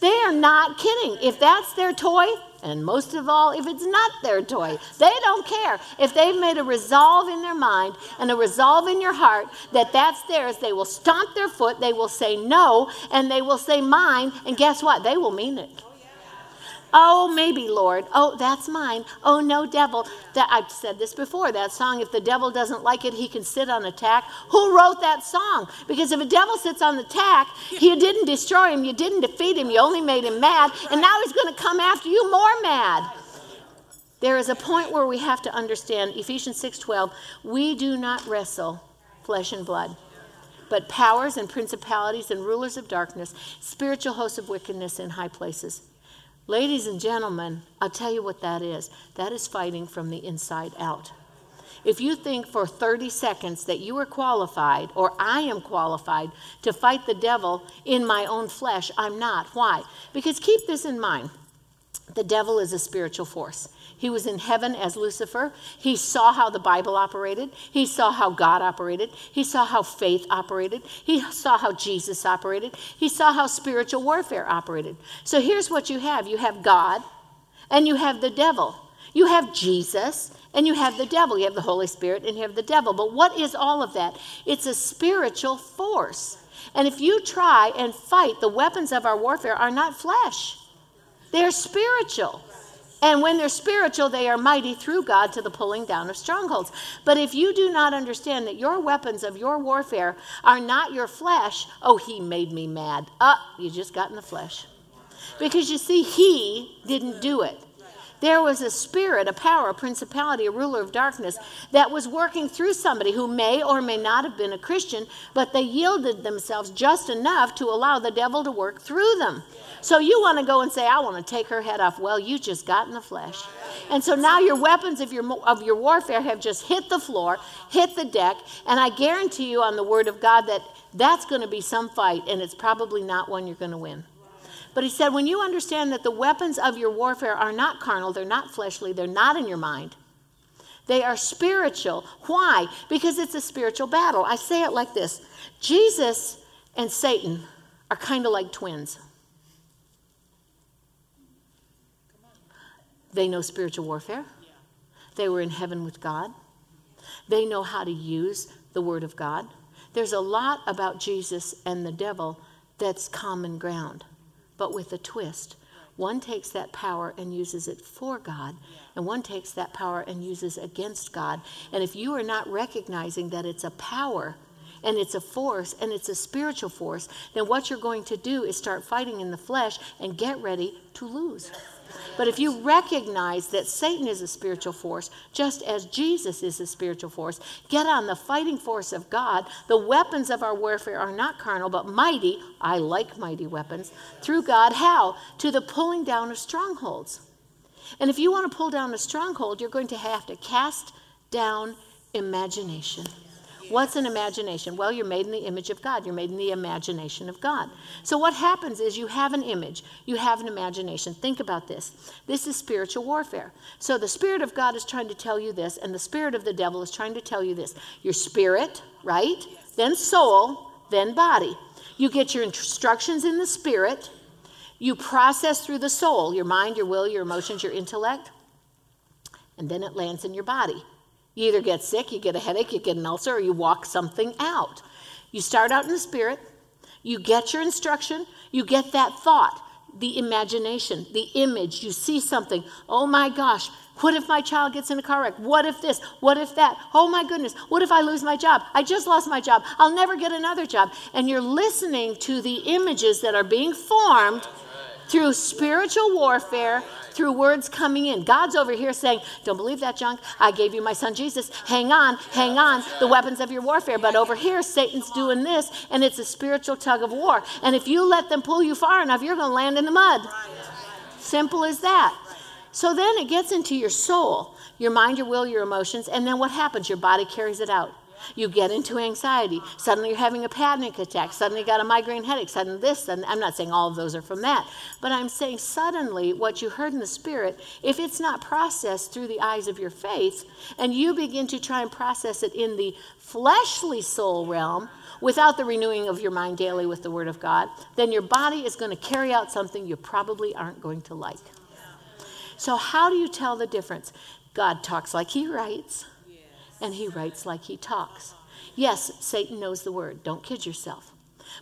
They are not kidding. If that's their toy, and most of all, if it's not their toy, they don't care. If they've made a resolve in their mind and a resolve in your heart that that's theirs, they will stomp their foot, they will say no, and they will say mine, and guess what? They will mean it. Oh, maybe, Lord. Oh, that's mine. Oh, no, devil. That I've said this before. That song, if the devil doesn't like it, he can sit on attack. Who wrote that song? Because if a devil sits on the tack, you didn't destroy him, you didn't defeat him, you only made him mad, and now he's going to come after you more mad. There is a point where we have to understand Ephesians 6:12, we do not wrestle flesh and blood but powers and principalities and rulers of darkness, spiritual hosts of wickedness in high places. Ladies and gentlemen, I'll tell you what that is. That is fighting from the inside out. If you think for 30 seconds that you are qualified or I am qualified to fight the devil in my own flesh, I'm not. Why? Because keep this in mind the devil is a spiritual force. He was in heaven as Lucifer. He saw how the Bible operated. He saw how God operated. He saw how faith operated. He saw how Jesus operated. He saw how spiritual warfare operated. So here's what you have you have God and you have the devil. You have Jesus and you have the devil. You have the Holy Spirit and you have the devil. But what is all of that? It's a spiritual force. And if you try and fight, the weapons of our warfare are not flesh, they're spiritual. And when they're spiritual, they are mighty through God to the pulling down of strongholds. But if you do not understand that your weapons of your warfare are not your flesh, oh, he made me mad. Up, uh, you just got in the flesh. Because you see, he didn't do it. There was a spirit, a power, a principality, a ruler of darkness that was working through somebody who may or may not have been a Christian, but they yielded themselves just enough to allow the devil to work through them. So you want to go and say, I want to take her head off. Well, you just got in the flesh. And so now your weapons of your, of your warfare have just hit the floor, hit the deck, and I guarantee you on the word of God that that's going to be some fight, and it's probably not one you're going to win. But he said, when you understand that the weapons of your warfare are not carnal, they're not fleshly, they're not in your mind, they are spiritual. Why? Because it's a spiritual battle. I say it like this Jesus and Satan are kind of like twins. They know spiritual warfare. They were in heaven with God. They know how to use the Word of God. There's a lot about Jesus and the devil that's common ground. but with a twist. One takes that power and uses it for God, and one takes that power and uses against God. And if you are not recognizing that it's a power and it's a force and it's a spiritual force, then what you're going to do is start fighting in the flesh and get ready to lose. But if you recognize that Satan is a spiritual force, just as Jesus is a spiritual force, get on the fighting force of God. The weapons of our warfare are not carnal, but mighty. I like mighty weapons. Through God, how? To the pulling down of strongholds. And if you want to pull down a stronghold, you're going to have to cast down imagination. What's an imagination? Well, you're made in the image of God. You're made in the imagination of God. So, what happens is you have an image, you have an imagination. Think about this. This is spiritual warfare. So, the Spirit of God is trying to tell you this, and the Spirit of the devil is trying to tell you this. Your spirit, right? Then soul, then body. You get your instructions in the spirit, you process through the soul, your mind, your will, your emotions, your intellect, and then it lands in your body. You either get sick, you get a headache, you get an ulcer, or you walk something out. You start out in the spirit, you get your instruction, you get that thought, the imagination, the image. You see something. Oh my gosh, what if my child gets in a car wreck? What if this? What if that? Oh my goodness, what if I lose my job? I just lost my job. I'll never get another job. And you're listening to the images that are being formed through spiritual warfare, through words coming in. God's over here saying, Don't believe that junk. I gave you my son Jesus. Hang on, hang on, the weapons of your warfare. But over here, Satan's doing this, and it's a spiritual tug of war. And if you let them pull you far enough, you're going to land in the mud. Simple as that. So then it gets into your soul, your mind, your will, your emotions, and then what happens? Your body carries it out. You get into anxiety. Suddenly you're having a panic attack. Suddenly you got a migraine headache. Suddenly this. And I'm not saying all of those are from that. But I'm saying suddenly what you heard in the spirit, if it's not processed through the eyes of your faith, and you begin to try and process it in the fleshly soul realm, without the renewing of your mind daily with the Word of God, then your body is going to carry out something you probably aren't going to like. So, how do you tell the difference? God talks like He writes and he writes like he talks. Yes, Satan knows the word. Don't kid yourself.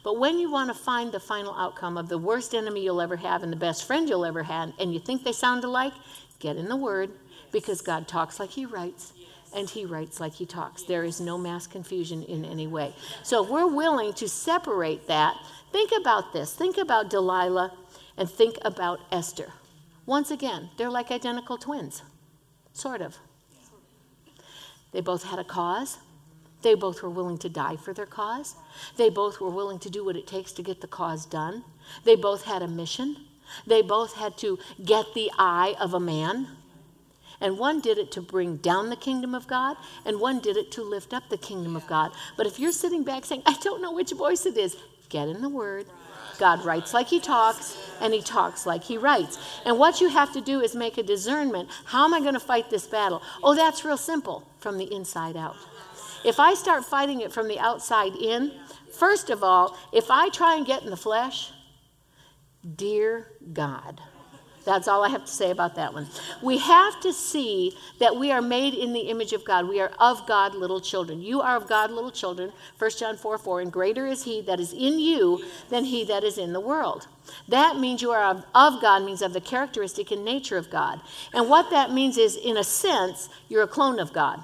But when you want to find the final outcome of the worst enemy you'll ever have and the best friend you'll ever have, and you think they sound alike, get in the word because God talks like he writes and he writes like he talks. There is no mass confusion in any way. So if we're willing to separate that, think about this. Think about Delilah and think about Esther. Once again, they're like identical twins, sort of. They both had a cause. They both were willing to die for their cause. They both were willing to do what it takes to get the cause done. They both had a mission. They both had to get the eye of a man. And one did it to bring down the kingdom of God, and one did it to lift up the kingdom of God. But if you're sitting back saying, I don't know which voice it is, get in the Word. God writes like He talks, and He talks like He writes. And what you have to do is make a discernment how am I going to fight this battle? Oh, that's real simple from the inside out. If I start fighting it from the outside in, first of all, if I try and get in the flesh, dear God, that's all I have to say about that one. We have to see that we are made in the image of God. We are of God, little children. You are of God, little children. 1 John 4 4. And greater is he that is in you than he that is in the world. That means you are of, of God, means of the characteristic and nature of God. And what that means is, in a sense, you're a clone of God.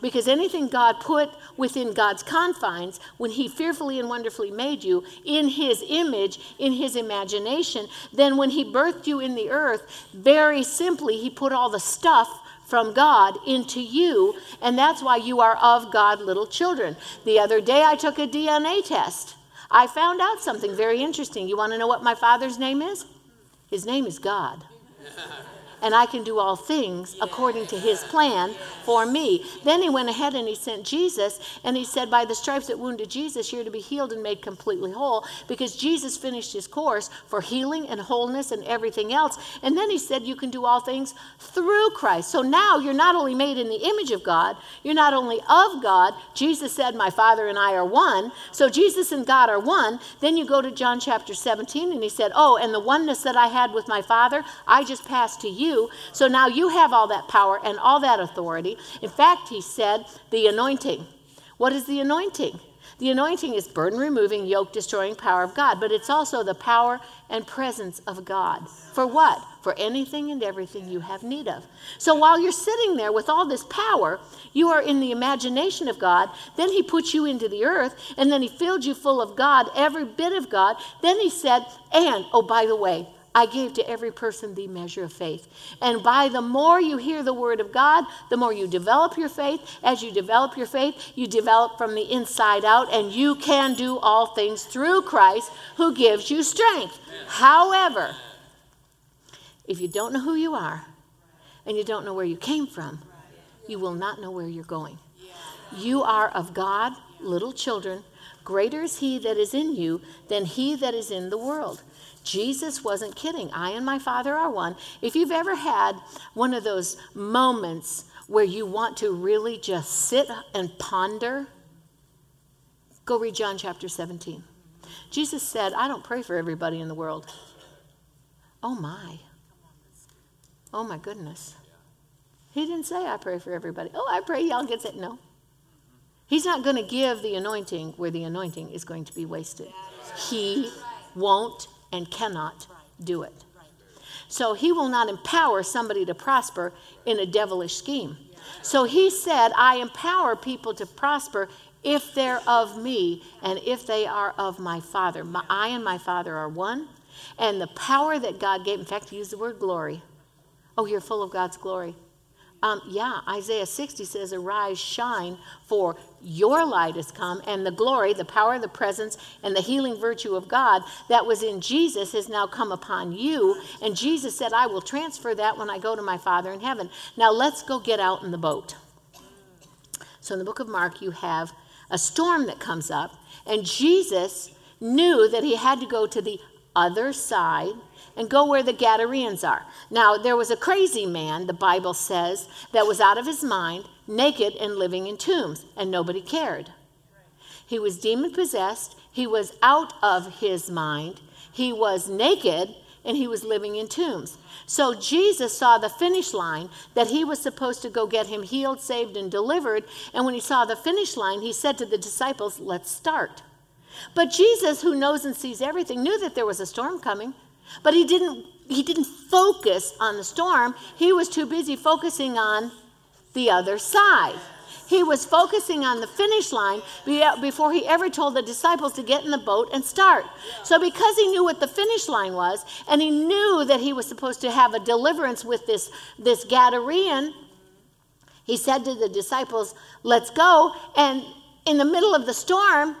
Because anything God put within God's confines, when He fearfully and wonderfully made you in His image, in His imagination, then when He birthed you in the earth, very simply, He put all the stuff from God into you, and that's why you are of God, little children. The other day, I took a DNA test. I found out something very interesting. You want to know what my father's name is? His name is God. [laughs] and I can do all things according to his plan for me. Then he went ahead and he sent Jesus, and he said, By the stripes that wounded Jesus, you're to be healed and made completely whole, because Jesus finished his course for healing and wholeness and everything else. And then he said, You can do all things through Christ. So now you're not only made in the image of God, you're not only of God. Jesus said, My Father and I are one. So Jesus and God are one. Then you go to John chapter 17, and he said, Oh, and the oneness that I had with my Father, I just passed to you you. So now you have all that power and all that authority. In fact, he said, the anointing. What is the anointing? The anointing is burden removing, yoke destroying power of God, but it's also the power and presence of God. For what? For anything and everything you have need of. So while you're sitting there with all this power, you are in the imagination of God. Then He put you into the earth, and then He filled you full of God, every bit of God. Then He said, and, oh, by the way, I gave to every person the measure of faith. And by the more you hear the word of God, the more you develop your faith. As you develop your faith, you develop from the inside out, and you can do all things through Christ who gives you strength. However, if you don't know who you are and you don't know where you came from, you will not know where you're going. You are of God, little children. Greater is he that is in you than he that is in the world. Jesus wasn't kidding. I and my Father are one. If you've ever had one of those moments where you want to really just sit and ponder, go read John chapter 17. Jesus said, I don't pray for everybody in the world. Oh my. Oh my goodness. He didn't say, I pray for everybody. Oh, I pray y'all get it. No. He's not going to give the anointing where the anointing is going to be wasted. He won't and cannot do it. So he will not empower somebody to prosper in a devilish scheme. So he said, I empower people to prosper if they're of me and if they are of my Father. My, I and my Father are one. And the power that God gave, in fact, he used the word glory. Oh, you're full of God's glory. Um, yeah, Isaiah 60 says, Arise, shine, for your light has come, and the glory, the power, the presence, and the healing virtue of God that was in Jesus has now come upon you. And Jesus said, I will transfer that when I go to my Father in heaven. Now let's go get out in the boat. So in the book of Mark, you have a storm that comes up, and Jesus knew that he had to go to the other side and go where the Gadareans are. Now, there was a crazy man, the Bible says, that was out of his mind, naked and living in tombs, and nobody cared. He was demon possessed, he was out of his mind, he was naked, and he was living in tombs. So Jesus saw the finish line that he was supposed to go get him healed, saved, and delivered. And when he saw the finish line, he said to the disciples, Let's start. But Jesus, who knows and sees everything, knew that there was a storm coming. But he didn't, he didn't focus on the storm. He was too busy focusing on the other side. He was focusing on the finish line before he ever told the disciples to get in the boat and start. So, because he knew what the finish line was, and he knew that he was supposed to have a deliverance with this, this Gadarean, he said to the disciples, Let's go. And in the middle of the storm,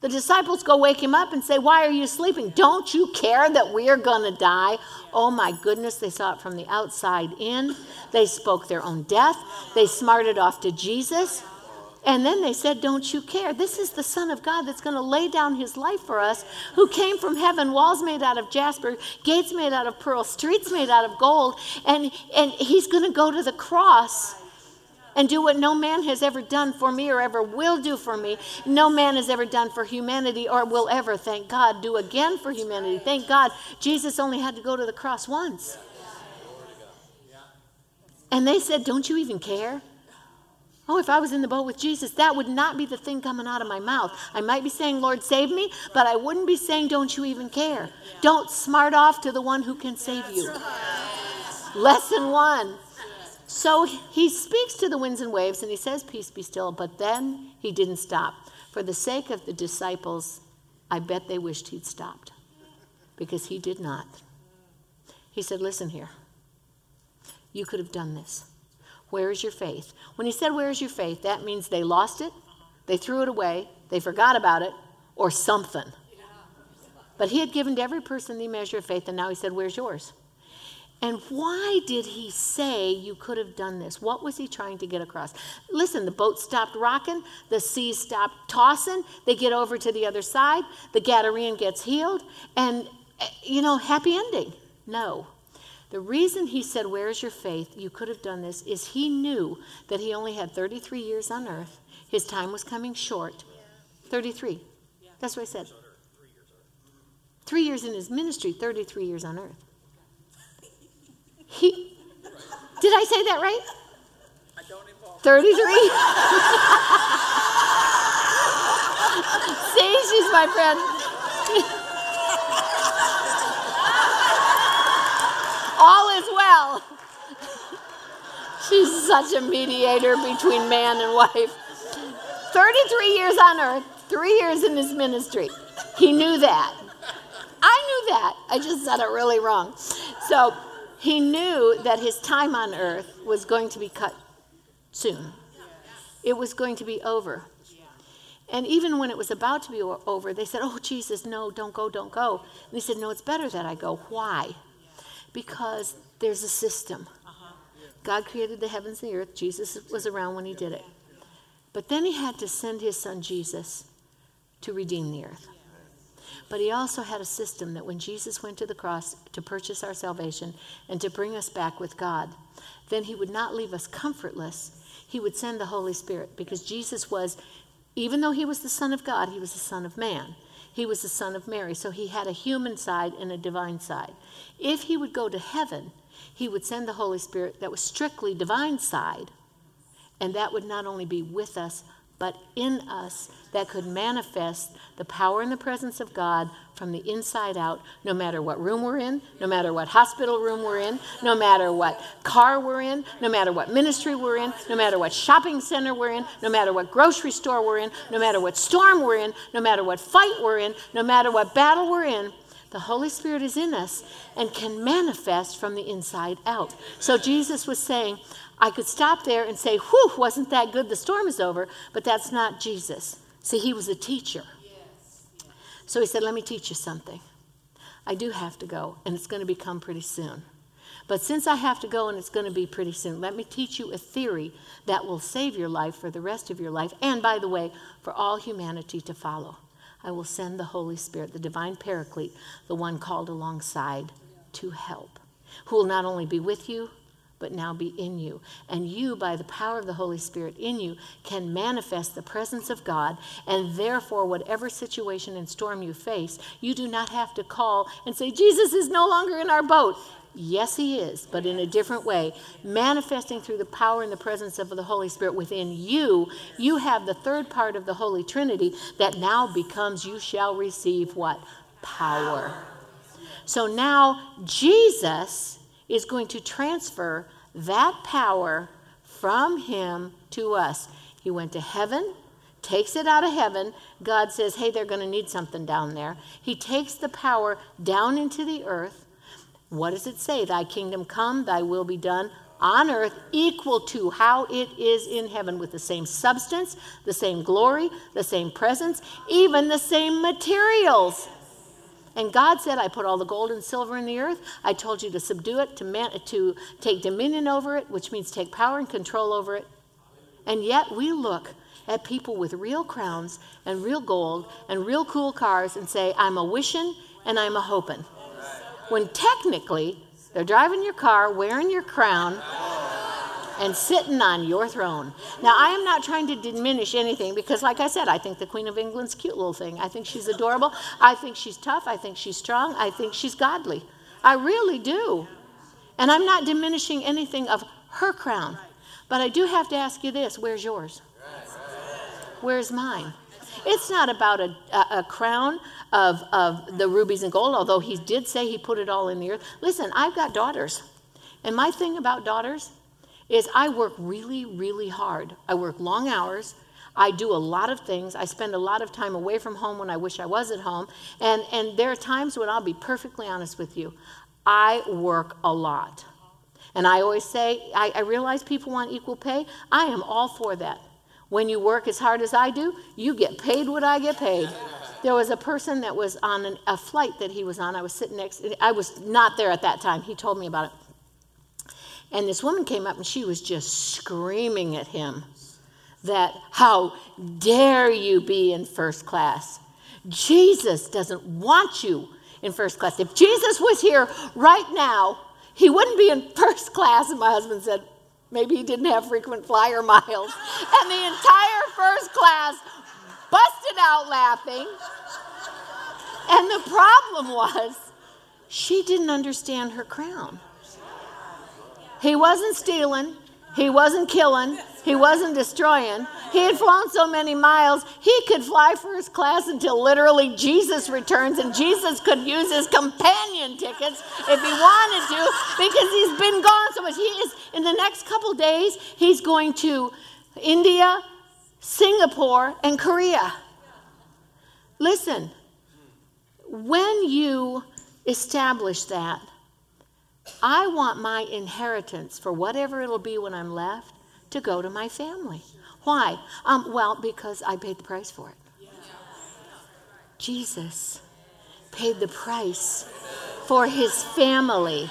the disciples go wake him up and say, Why are you sleeping? Don't you care that we are going to die? Oh my goodness, they saw it from the outside in. They spoke their own death. They smarted off to Jesus. And then they said, Don't you care? This is the Son of God that's going to lay down his life for us, who came from heaven, walls made out of jasper, gates made out of pearl, streets made out of gold. And, and he's going to go to the cross and do what no man has ever done for me or ever will do for me. No man has ever done for humanity or will ever, thank God, do again for humanity. Thank God, Jesus only had to go to the cross once. And they said, Don't you even care? Oh, if I was in the boat with Jesus, that would not be the thing coming out of my mouth. I might be saying, Lord, save me, but I wouldn't be saying, Don't you even care? Don't smart off to the one who can save you. Lesson one so he speaks to the winds and waves and he says, Peace be still, but then he didn't stop. For the sake of the disciples, I bet they wished he'd stopped because he did not. He said, Listen here, you could have done this. Where is your faith? When he said, Where is your faith? that means they lost it, they threw it away, they forgot about it, or something. But he had given to every person the measure of faith, and now he said, Where's yours? And why did he say you could have done this? What was he trying to get across? Listen, the boat stopped rocking, the sea stopped tossing, they get over to the other side, the Gadarean gets healed, and, eh, you know, happy ending. No. The reason he said, Where's your faith? You could have done this, is he knew that he only had 33 years on earth. His time was coming short. 33. That's what I said. Three years in his ministry, 33 years on earth. He, did I say that right? I don't involve. 33? See, she's my friend. All is well. She's such a mediator between man and wife. 33 years on earth, three years in his ministry. He knew that. I knew that. I just said it really wrong. So he knew that his time on earth was going to be cut soon. It was going to be over. And even when it was about to be over, they said, Oh, Jesus, no, don't go, don't go. And he said, No, it's better that I go. Why? Because there's a system. God created the heavens and the earth. Jesus was around when he did it. But then he had to send his son Jesus to redeem the earth. But he also had a system that when Jesus went to the cross to purchase our salvation and to bring us back with God, then he would not leave us comfortless. He would send the Holy Spirit because Jesus was, even though he was the Son of God, he was the Son of man. He was the Son of Mary. So he had a human side and a divine side. If he would go to heaven, he would send the Holy Spirit that was strictly divine side. And that would not only be with us, but in us that could manifest the power and the presence of God from the inside out, no matter what room we're in, no matter what hospital room we're in, no matter what car we're in, no matter what ministry we're in, no matter what shopping center we're in, no matter what grocery store we're in, no matter what storm we're in, no matter what fight we're in, no matter what battle we're in. The Holy Spirit is in us and can manifest from the inside out. So Jesus was saying, I could stop there and say, whew, wasn't that good? The storm is over. But that's not Jesus. See, he was a teacher. So he said, let me teach you something. I do have to go, and it's going to become pretty soon. But since I have to go and it's going to be pretty soon, let me teach you a theory that will save your life for the rest of your life, and by the way, for all humanity to follow. I will send the Holy Spirit, the divine paraclete, the one called alongside to help, who will not only be with you, but now be in you. And you, by the power of the Holy Spirit in you, can manifest the presence of God. And therefore, whatever situation and storm you face, you do not have to call and say, Jesus is no longer in our boat. Yes, He is, but in a different way. Manifesting through the power and the presence of the Holy Spirit within you, you have the third part of the Holy Trinity that now becomes you shall receive what? Power. So now Jesus is going to transfer that power from him to us. He went to heaven, takes it out of heaven. God says, hey, they're going to need something down there. He takes the power down into the earth. What does it say? Thy kingdom come, thy will be done on earth equal to how it is in heaven with the same substance, the same glory, the same presence, even the same materials. And God said, I put all the gold and silver in the earth. I told you to subdue it, to, man, to take dominion over it, which means take power and control over it. And yet we look at people with real crowns and real gold and real cool cars and say, I'm a wishing and I'm a hoping. When technically, they're driving your car, wearing your crown, and sitting on your throne. Now, I am not trying to diminish anything because, like I said, I think the Queen of England's cute little thing. I think she's adorable. I think she's tough. I think she's strong. I think she's godly. I really do. And I'm not diminishing anything of her crown. But I do have to ask you this where's yours? Where's mine? It's not about a, a, a, crown of, of the rubies and gold, although he did say he put it all in the earth. Listen, I've got daughters. And my thing about daughters is I work really, really hard. I work long hours. I do a lot of things. I spend a lot of time away from home when I wish I was at home. And, and there are times when I'll be perfectly honest with you. I work a lot. And I always say, I, I realize people want equal pay. I am all for that. When you work as hard as I do, you get paid what I get paid. [laughs] There was a person that was on an, a flight that he was on. I was sitting next, I was not there at that time. He told me about it. And this woman came up and she was just screaming at him that, How dare you be in first class? Jesus doesn't want you in first class. If Jesus was here right now, he wouldn't be in first class. And my husband said, Maybe he didn't have frequent flyer [laughs] miles. And the entire first class busted out laughing. And the problem was, she didn't understand her crown. He wasn't stealing. He wasn't killing, he wasn't destroying. He had flown so many miles, he could fly first class until literally Jesus returns, and Jesus could use his companion tickets if he wanted to because he's been gone so much. He is, in the next couple days, he's going to India, Singapore, and Korea. Listen, when you establish that, I want my inheritance for whatever it'll be when I'm left to go to my family. Why? Um, well, because I paid the price for it. Jesus paid the price for his family.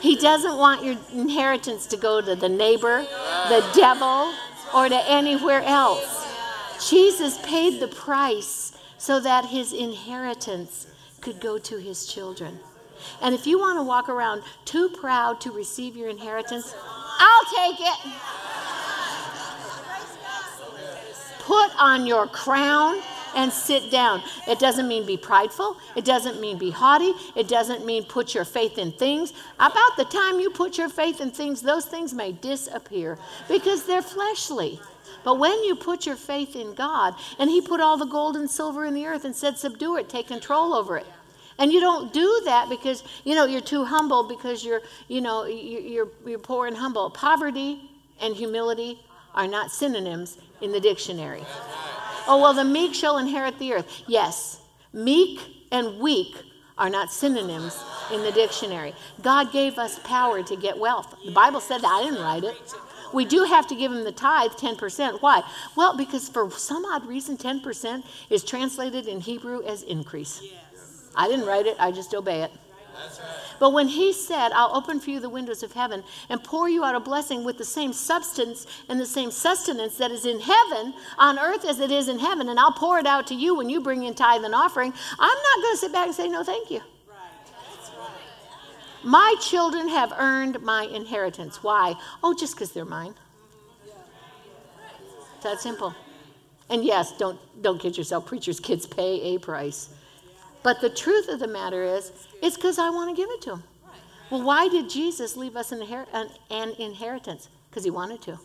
He doesn't want your inheritance to go to the neighbor, the devil, or to anywhere else. Jesus paid the price so that his inheritance could go to his children. And if you want to walk around too proud to receive your inheritance, I'll take it. Put on your crown and sit down. It doesn't mean be prideful. It doesn't mean be haughty. It doesn't mean put your faith in things. About the time you put your faith in things, those things may disappear because they're fleshly. But when you put your faith in God, and He put all the gold and silver in the earth and said, Subdue it, take control over it. And you don't do that because, you know, you're too humble because you're, you know, you're, you're poor and humble. Poverty and humility are not synonyms in the dictionary. Oh, well, the meek shall inherit the earth. Yes, meek and weak are not synonyms in the dictionary. God gave us power to get wealth. The Bible said that. I didn't write it. We do have to give him the tithe 10%. Why? Well, because for some odd reason, 10% is translated in Hebrew as increase. I didn't write it, I just obey it. But when he said, I'll open for you the windows of heaven and pour you out a blessing with the same substance and the same sustenance that is in heaven, on earth as it is in heaven, and I'll pour it out to you when you bring in tithe and offering, I'm not going to sit back and say, No, thank you. My children have earned my inheritance. Why? Oh, just because they're mine. It's that simple. And yes, don't, don't kid yourself. Preachers' kids pay a price. But the truth of the matter is, it's because I want to give it to him. Well, why did Jesus leave us an, an, an inheritance? Because he wanted to.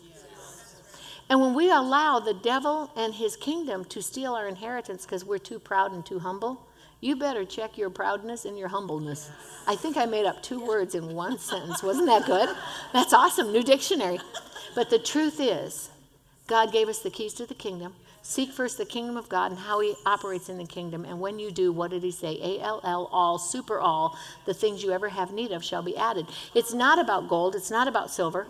And when we allow the devil and his kingdom to steal our inheritance because we're too proud and too humble, you better check your proudness and your humbleness. I think I made up two words in one [laughs] sentence. Wasn't that good? That's awesome. New dictionary. But the truth is, God gave us the keys to the kingdom. Seek first the kingdom of God and how he operates in the kingdom. And when you do, what did he say? A L L, all, super all, the things you ever have need of shall be added. It's not about gold, it's not about silver.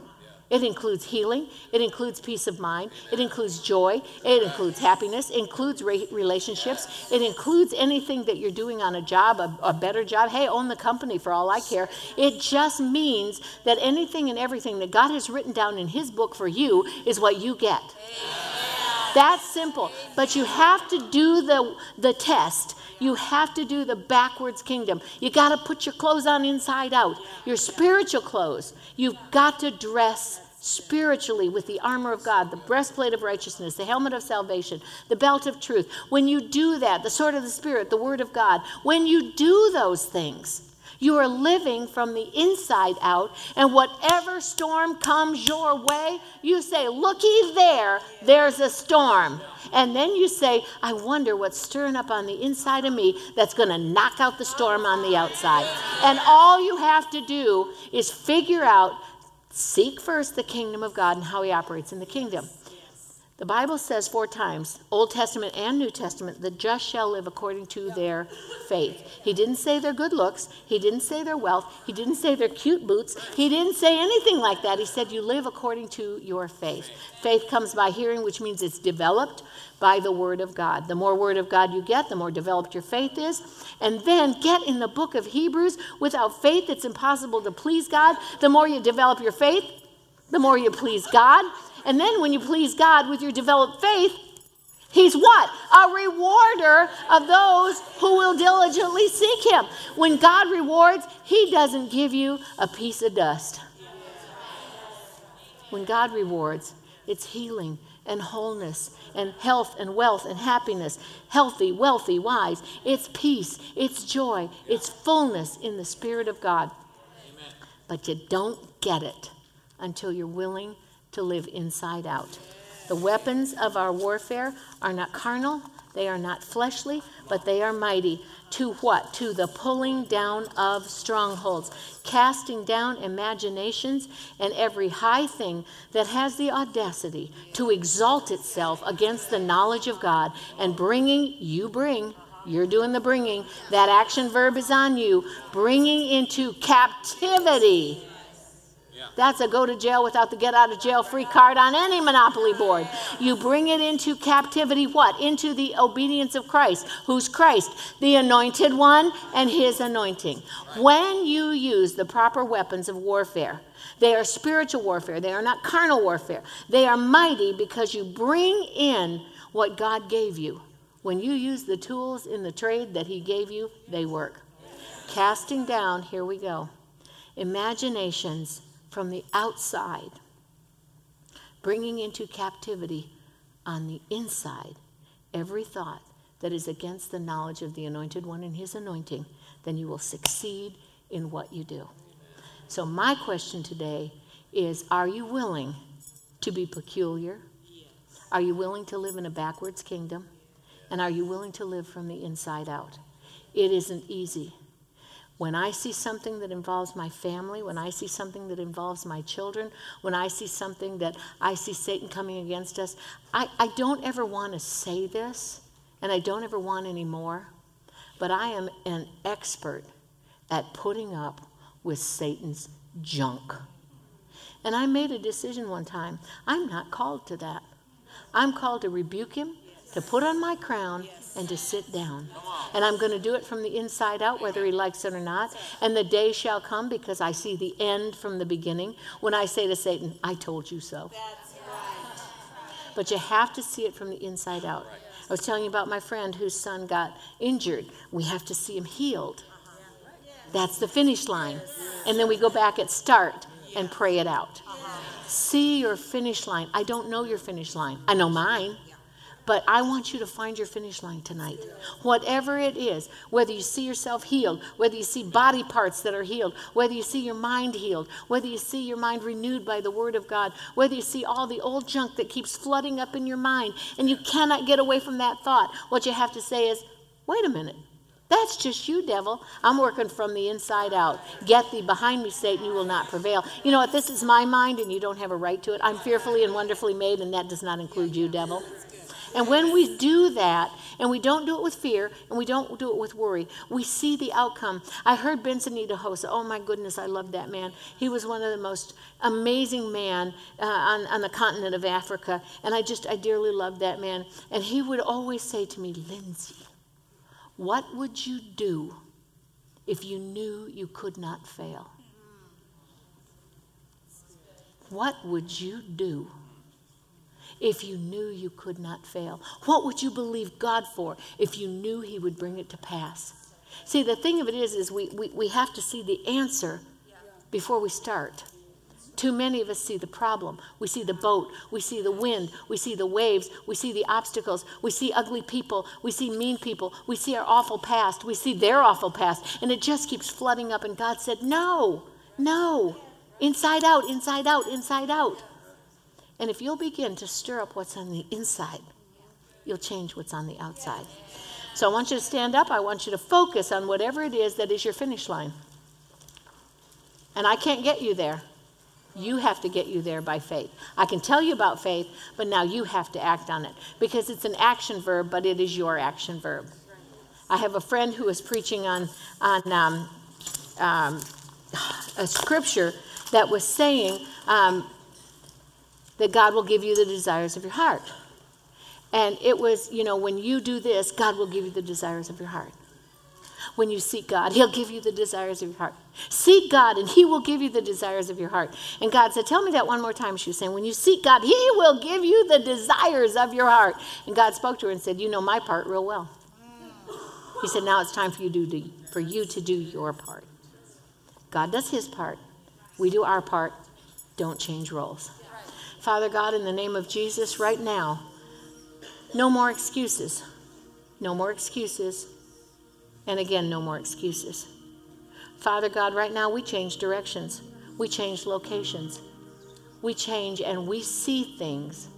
It includes healing. It includes peace of mind. It includes joy. It includes happiness. It includes re- relationships. It includes anything that you're doing on a job, a, a, better job. Hey, own the company for all I care. It just means that anything and everything that God has written down in His book for you is what you get. That's simple. But you have to do the, the test. You have to do the backwards kingdom. You got to put your clothes on inside out, your spiritual clothes. You've got to dress spiritually with the armor of God, the breastplate of righteousness, the helmet of salvation, the belt of truth. When you do that, the sword of the Spirit, the word of God, when you do those things, you are living from the inside out, and whatever storm comes your way, you say, Looky there, there's a storm. And then you say, I wonder what's stirring up on the inside of me that's going to knock out the storm on the outside. And all you have to do is figure out, seek first the kingdom of God and how He operates in the kingdom. The Bible says four times, Old Testament and New Testament, the just shall live according to their faith. He didn't say their good looks. He didn't say their wealth. He didn't say their cute boots. He didn't say anything like that. He said, You live according to your faith. Faith comes by hearing, which means it's developed by the Word of God. The more Word of God you get, the more developed your faith is. And then get in the book of Hebrews. Without faith, it's impossible to please God. The more you develop your faith, the more you please God. And then when you please God with your developed faith, He's what? A rewarder of those who will diligently seek Him. When God rewards, He doesn't give you a piece of dust. When God rewards, it's healing and wholeness and health and wealth and happiness, healthy, wealthy, wise. It's peace, it's joy, it's fullness in the Spirit of God. But you don't get it until you're willing to live inside out. The weapons of our warfare are not carnal, they are not fleshly, but they are mighty. To what? To the pulling down of strongholds, casting down imaginations and every high thing that has the audacity to exalt itself against the knowledge of God, and bringing, you bring, you're doing the bringing, that action verb is on you, bringing into captivity that's a go to jail without the get out of jail free card on any monopoly board. You bring it into captivity, what? Into the obedience of Christ. Who's Christ? The anointed one and his anointing. When you use the proper weapons of warfare, they are spiritual warfare, they are not carnal warfare. They are mighty because you bring in what God gave you. When you use the tools in the trade that He gave you, they work. Casting down, here we go, imaginations from the outside, bringing into captivity on the inside every thought that is against the knowledge of the anointed one and his anointing, then you will succeed in what you do. So, my question today is Are you willing to be peculiar? Are you willing to live in a backwards kingdom? And are you willing to live from the inside out? It isn't easy. When I see something that involves my family, when I see something that involves my children, when I see something that I see Satan coming against us, I, I don't ever want to say this, and I don't ever want any more, but I am an expert at putting up with Satan's junk. And I made a decision one time I'm not called to that. I'm called to rebuke him, to put on my crown, and to sit down. And I'm going to do it from the inside out, whether he likes it or not. And the day shall come because I see the end from the beginning when I say to Satan, I told you so. But you have to see it from the inside out. I was telling you about my friend whose son got injured. We have to see him healed. Uh-huh. That's the finish line. And then we go back at start and pray it out. Uh-huh. See your finish line. I don't know your finish line. I know mine. But I want you to find your finish line tonight. Whatever it is, whether you see yourself healed, whether you see body parts that are healed, whether you see your mind healed, whether you see your mind renewed by the Word of God, whether you see all the old junk that keeps flooding up in your mind and you cannot get away from that thought, what you have to say is, wait a minute. That's just you, devil. I'm working from the inside out. Get thee behind me, Satan. You will not prevail. You know what? This is my mind, and you don't have a right to it. I'm fearfully and wonderfully made, and that does not include you, devil. And when we do that, and we don't do it with fear, and we don't do it with worry, we see the outcome. I heard Benson Idahosa. Oh my goodness, I love that man. He was one of the most amazing man uh, on, on the continent of Africa, and I just, I dearly loved that man. And he would always say to me, Lindsay, what would you do if you knew you could not fail? What would you do? If you knew you could not fail? What would you believe God for if you knew He would bring it to pass? See, the thing of it is, is we, we, we have to see the answer before we start. Too many of us see the problem. We see the boat. We see the wind. We see the waves. We see the obstacles. We see ugly people. We see mean people. We see our awful past. We see their awful past. And it just keeps flooding up. And God said, No, no. Inside out, inside out, inside out. And if you'll begin to stir up what's on the inside, you'll change what's on the outside. So I want you to stand up. I want you to focus on whatever it is that is your finish line. And I can't get you there. You have to get you there by faith. I can tell you about faith, but now you have to act on it because it's an action verb, but it is your action verb. I have a friend who was preaching on, on um, um, a scripture that was saying, um, that God will give you the desires of your heart. And it was, you know, when you do this, God will give you the desires of your heart. When you seek God, He'll give you the desires of your heart. Seek God, and He will give you the desires of your heart. And God said, Tell me that one more time. She was saying, When you seek God, He will give you the desires of your heart. And God spoke to her and said, You know my part real well. He said, Now it's time for you to do, for you to do your part. God does His part. We do our part. Don't change roles. Father God, in the name of Jesus, right now, no more excuses. No more excuses. And again, no more excuses. Father God, right now we change directions, we change locations. we change and we see things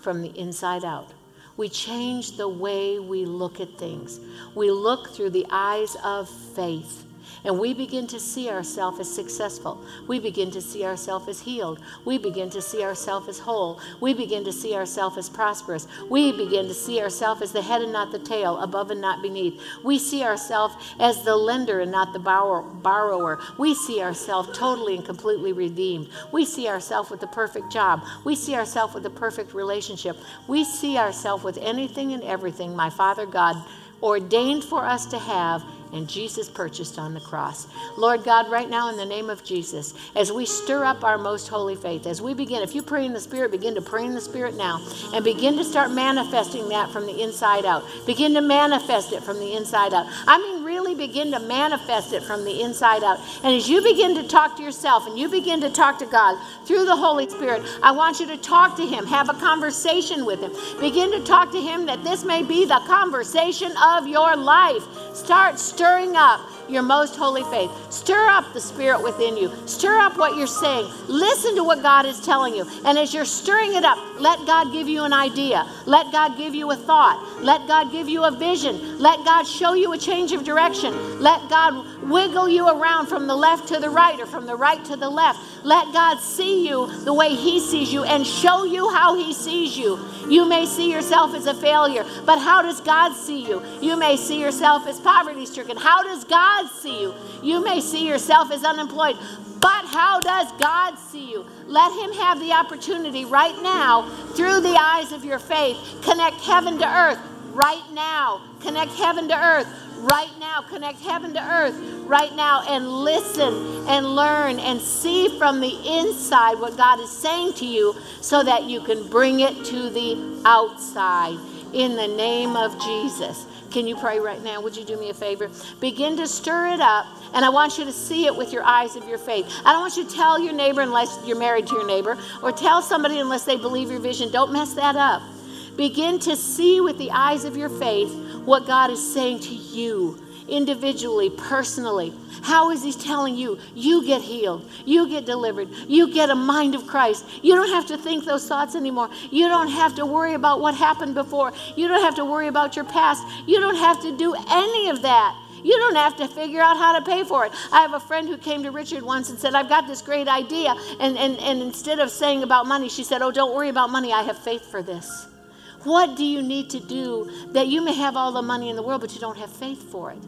from the inside out. We change the way we look at things. We look through the eyes of faith. And we begin to see ourselves as successful. We begin to see ourselves as healed. We begin to see ourselves as whole. We begin to see ourselves as prosperous. We begin to see ourselves as the head and not the tail, above and not beneath. We see ourselves as the lender and not the borrower. We see ourselves totally and completely redeemed. We see ourselves with the perfect job. We see ourselves with the perfect relationship. We see ourselves with anything and everything my Father God ordained for us to have and Jesus purchased on the cross. Lord God, right now in the name of Jesus, as we stir up our most holy faith, as we begin, if you pray in the Spirit, begin to pray in the Spirit now and begin to start manifesting that from the inside out. Begin to manifest it from the inside out. I mean, really begin to manifest it from the inside out. And as you begin to talk to yourself and you begin to talk to God through the Holy Spirit, I want you to talk to Him, have a conversation with Him. Begin to talk to Him that this may be the conversation of your life. Start stirring up your most holy faith. Stir up the spirit within you. Stir up what you're saying. Listen to what God is telling you. And as you're stirring it up, let God give you an idea. Let God give you a thought. Let God give you a vision. Let God show you a change of direction. Let God wiggle you around from the left to the right or from the right to the left. Let God see you the way He sees you and show you how He sees you. You may see yourself as a failure, but how does God see you? You may see yourself as poverty stricken. How does God see you? You may see yourself as unemployed, but how does God see you? Let Him have the opportunity right now, through the eyes of your faith, connect heaven to earth right now. Connect heaven to earth right now. Connect heaven to earth right now and listen and learn and see from the inside what God is saying to you so that you can bring it to the outside in the name of Jesus. Can you pray right now? Would you do me a favor? Begin to stir it up, and I want you to see it with your eyes of your faith. I don't want you to tell your neighbor unless you're married to your neighbor, or tell somebody unless they believe your vision. Don't mess that up. Begin to see with the eyes of your faith what God is saying to you individually, personally. How is He telling you? You get healed. You get delivered. You get a mind of Christ. You don't have to think those thoughts anymore. You don't have to worry about what happened before. You don't have to worry about your past. You don't have to do any of that. You don't have to figure out how to pay for it. I have a friend who came to Richard once and said, I've got this great idea. And, and, and instead of saying about money, she said, Oh, don't worry about money. I have faith for this. What do you need to do that you may have all the money in the world, but you don't have faith for it?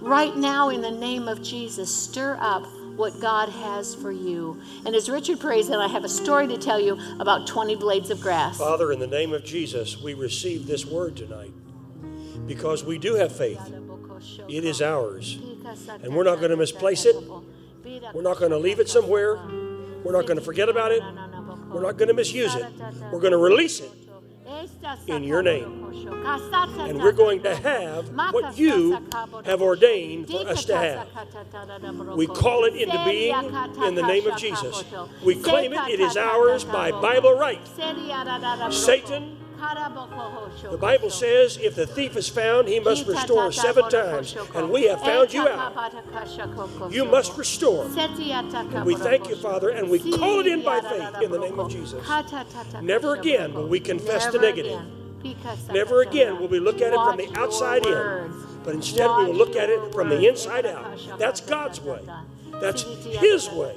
Right now, in the name of Jesus, stir up what God has for you. And as Richard prays, and I have a story to tell you about 20 blades of grass. Father, in the name of Jesus, we receive this word tonight because we do have faith. It is ours. And we're not going to misplace it. We're not going to leave it somewhere. We're not going to forget about it. We're not going to misuse it. We're going to release it in your name. And we're going to have what you have ordained for us to have. We call it into being in the name of Jesus. We claim it, it is ours by Bible right. Satan the Bible says if the thief is found, he must restore seven times. And we have found you out. You must restore. And we thank you, Father, and we call it in by faith in the name of Jesus. Never again will we confess the negative. Never again will we look at it from the outside in, but instead we will look at it from the inside out. That's God's way. That's His way.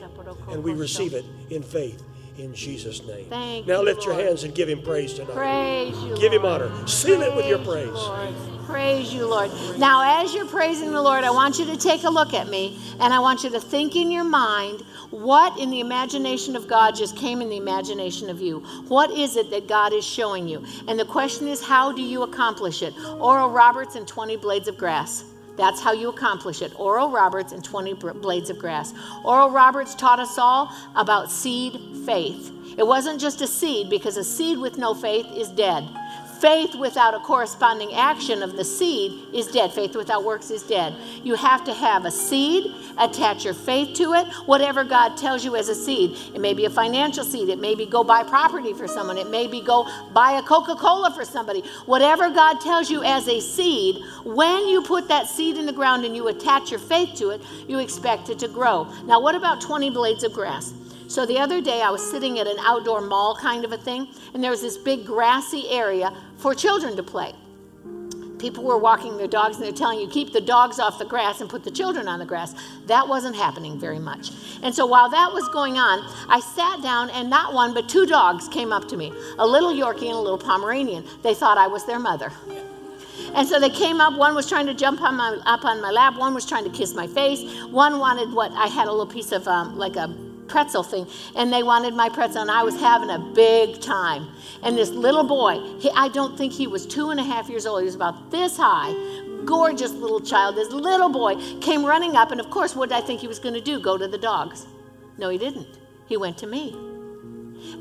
And we receive it in faith in Jesus' name. Thank now you, lift your hands and give him praise tonight. Praise you. Give him honor. Seal it with your Praise praise. Lord. Praise you, Lord. Now, as you're praising the Lord, I want you to take a look at me and I want you to think in your mind what in the imagination of God just came in the imagination of you. What is it that God is showing you? And the question is, how do you accomplish it? Oral Roberts and 20 blades of grass. That's how you accomplish it. Oral Roberts and 20 blades of grass. Oral Roberts taught us all about seed faith. It wasn't just a seed, because a seed with no faith is dead. Faith without a corresponding action of the seed is dead. Faith without works is dead. You have to have a seed, attach your faith to it, whatever God tells you as a seed. It may be a financial seed, it may be go buy property for someone, it may be go buy a Coca Cola for somebody. Whatever God tells you as a seed, when you put that seed in the ground and you attach your faith to it, you expect it to grow. Now, what about 20 blades of grass? So the other day, I was sitting at an outdoor mall kind of a thing, and there was this big grassy area for children to play. People were walking their dogs and they're telling you, keep the dogs off the grass and put the children on the grass. That wasn't happening very much. And so while that was going on, I sat down and not one, but two dogs came up to me a little Yorkie and a little Pomeranian. They thought I was their mother. And so they came up. One was trying to jump on my, up on my lap. One was trying to kiss my face. One wanted what I had a little piece of um, like a pretzel thing, and they wanted my pretzel, and I was having a big time. And this little boy, he, I don't think he was two and a half years old, he was about this high, gorgeous little child. This little boy came running up, and of course, what did I think he was going to do? Go to the dogs. No, he didn't. He went to me.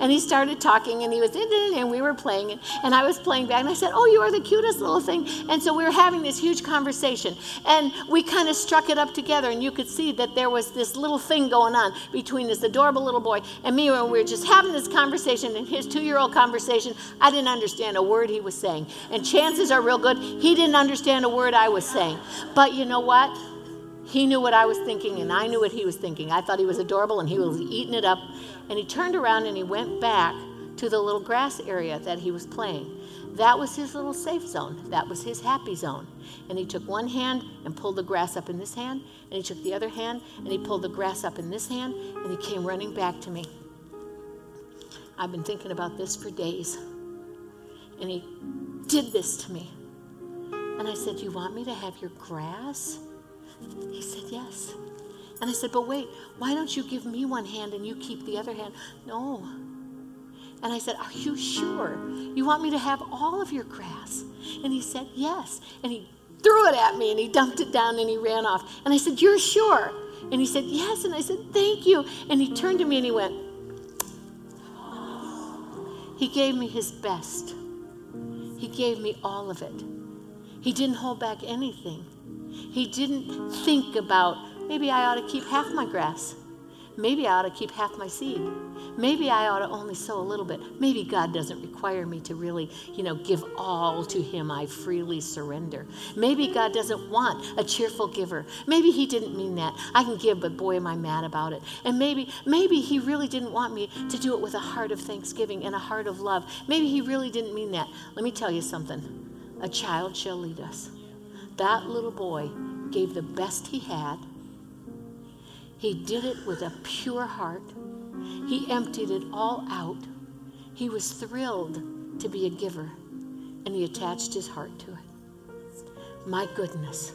And he started talking, and he was, eh, eh, and we were playing, it and I was playing back. And I said, Oh, you are the cutest little thing. And so we were having this huge conversation. And we kind of struck it up together, and you could see that there was this little thing going on between this adorable little boy and me. And we were just having this conversation, and his two year old conversation. I didn't understand a word he was saying. And chances are real good, he didn't understand a word I was saying. But you know what? He knew what I was thinking, and I knew what he was thinking. I thought he was adorable, and he was eating it up. And he turned around and he went back to the little grass area that he was playing. That was his little safe zone. That was his happy zone. And he took one hand and pulled the grass up in this hand, and he took the other hand and he pulled the grass up in this hand, and he came running back to me. I've been thinking about this for days. And he did this to me. And I said, You want me to have your grass? He said, Yes. And I said, But wait, why don't you give me one hand and you keep the other hand? No. And I said, Are you sure? You want me to have all of your grass? And he said, Yes. And he threw it at me and he dumped it down and he ran off. And I said, You're sure? And he said, Yes. And I said, Thank you. And he turned to me and he went, He gave me his best. He gave me all of it. He didn't hold back anything. He didn't think about maybe I ought to keep half my grass. Maybe I ought to keep half my seed. Maybe I ought to only sow a little bit. Maybe God doesn't require me to really, you know, give all to Him. I freely surrender. Maybe God doesn't want a cheerful giver. Maybe He didn't mean that. I can give, but boy, am I mad about it. And maybe, maybe He really didn't want me to do it with a heart of thanksgiving and a heart of love. Maybe He really didn't mean that. Let me tell you something a child shall lead us. That little boy gave the best he had. He did it with a pure heart. He emptied it all out. He was thrilled to be a giver, and he attached his heart to it. My goodness,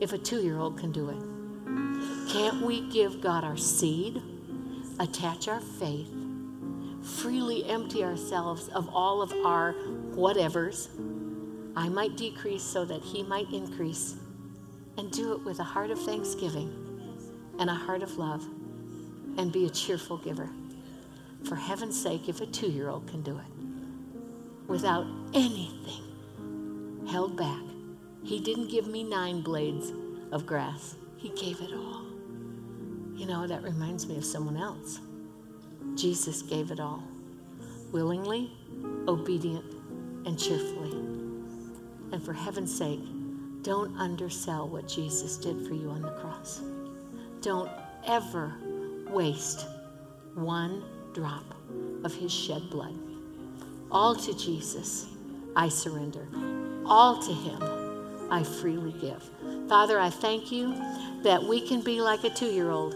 if a two year old can do it, can't we give God our seed, attach our faith, freely empty ourselves of all of our whatevers? I might decrease so that he might increase and do it with a heart of thanksgiving and a heart of love and be a cheerful giver. For heaven's sake, if a two year old can do it without anything held back, he didn't give me nine blades of grass, he gave it all. You know, that reminds me of someone else. Jesus gave it all willingly, obedient, and cheerfully. And for heaven's sake, don't undersell what Jesus did for you on the cross. Don't ever waste one drop of his shed blood. All to Jesus I surrender. All to him I freely give. Father, I thank you that we can be like a two year old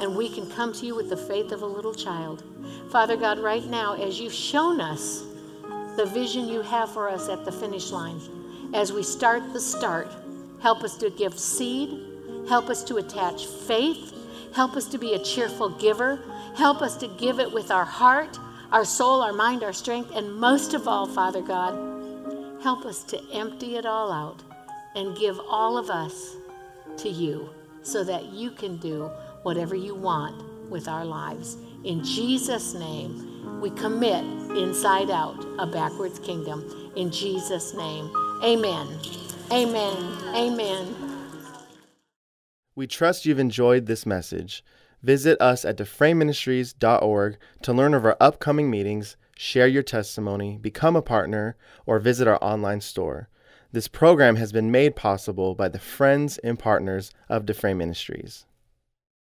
and we can come to you with the faith of a little child. Father God, right now, as you've shown us the vision you have for us at the finish line, as we start the start, help us to give seed, help us to attach faith, help us to be a cheerful giver, help us to give it with our heart, our soul, our mind, our strength, and most of all, Father God, help us to empty it all out and give all of us to you so that you can do whatever you want with our lives. In Jesus' name, we commit inside out a backwards kingdom. In Jesus' name, amen. Amen. Amen. We trust you've enjoyed this message. Visit us at dufresneministries.org to learn of our upcoming meetings, share your testimony, become a partner, or visit our online store. This program has been made possible by the friends and partners of Dufresne Ministries.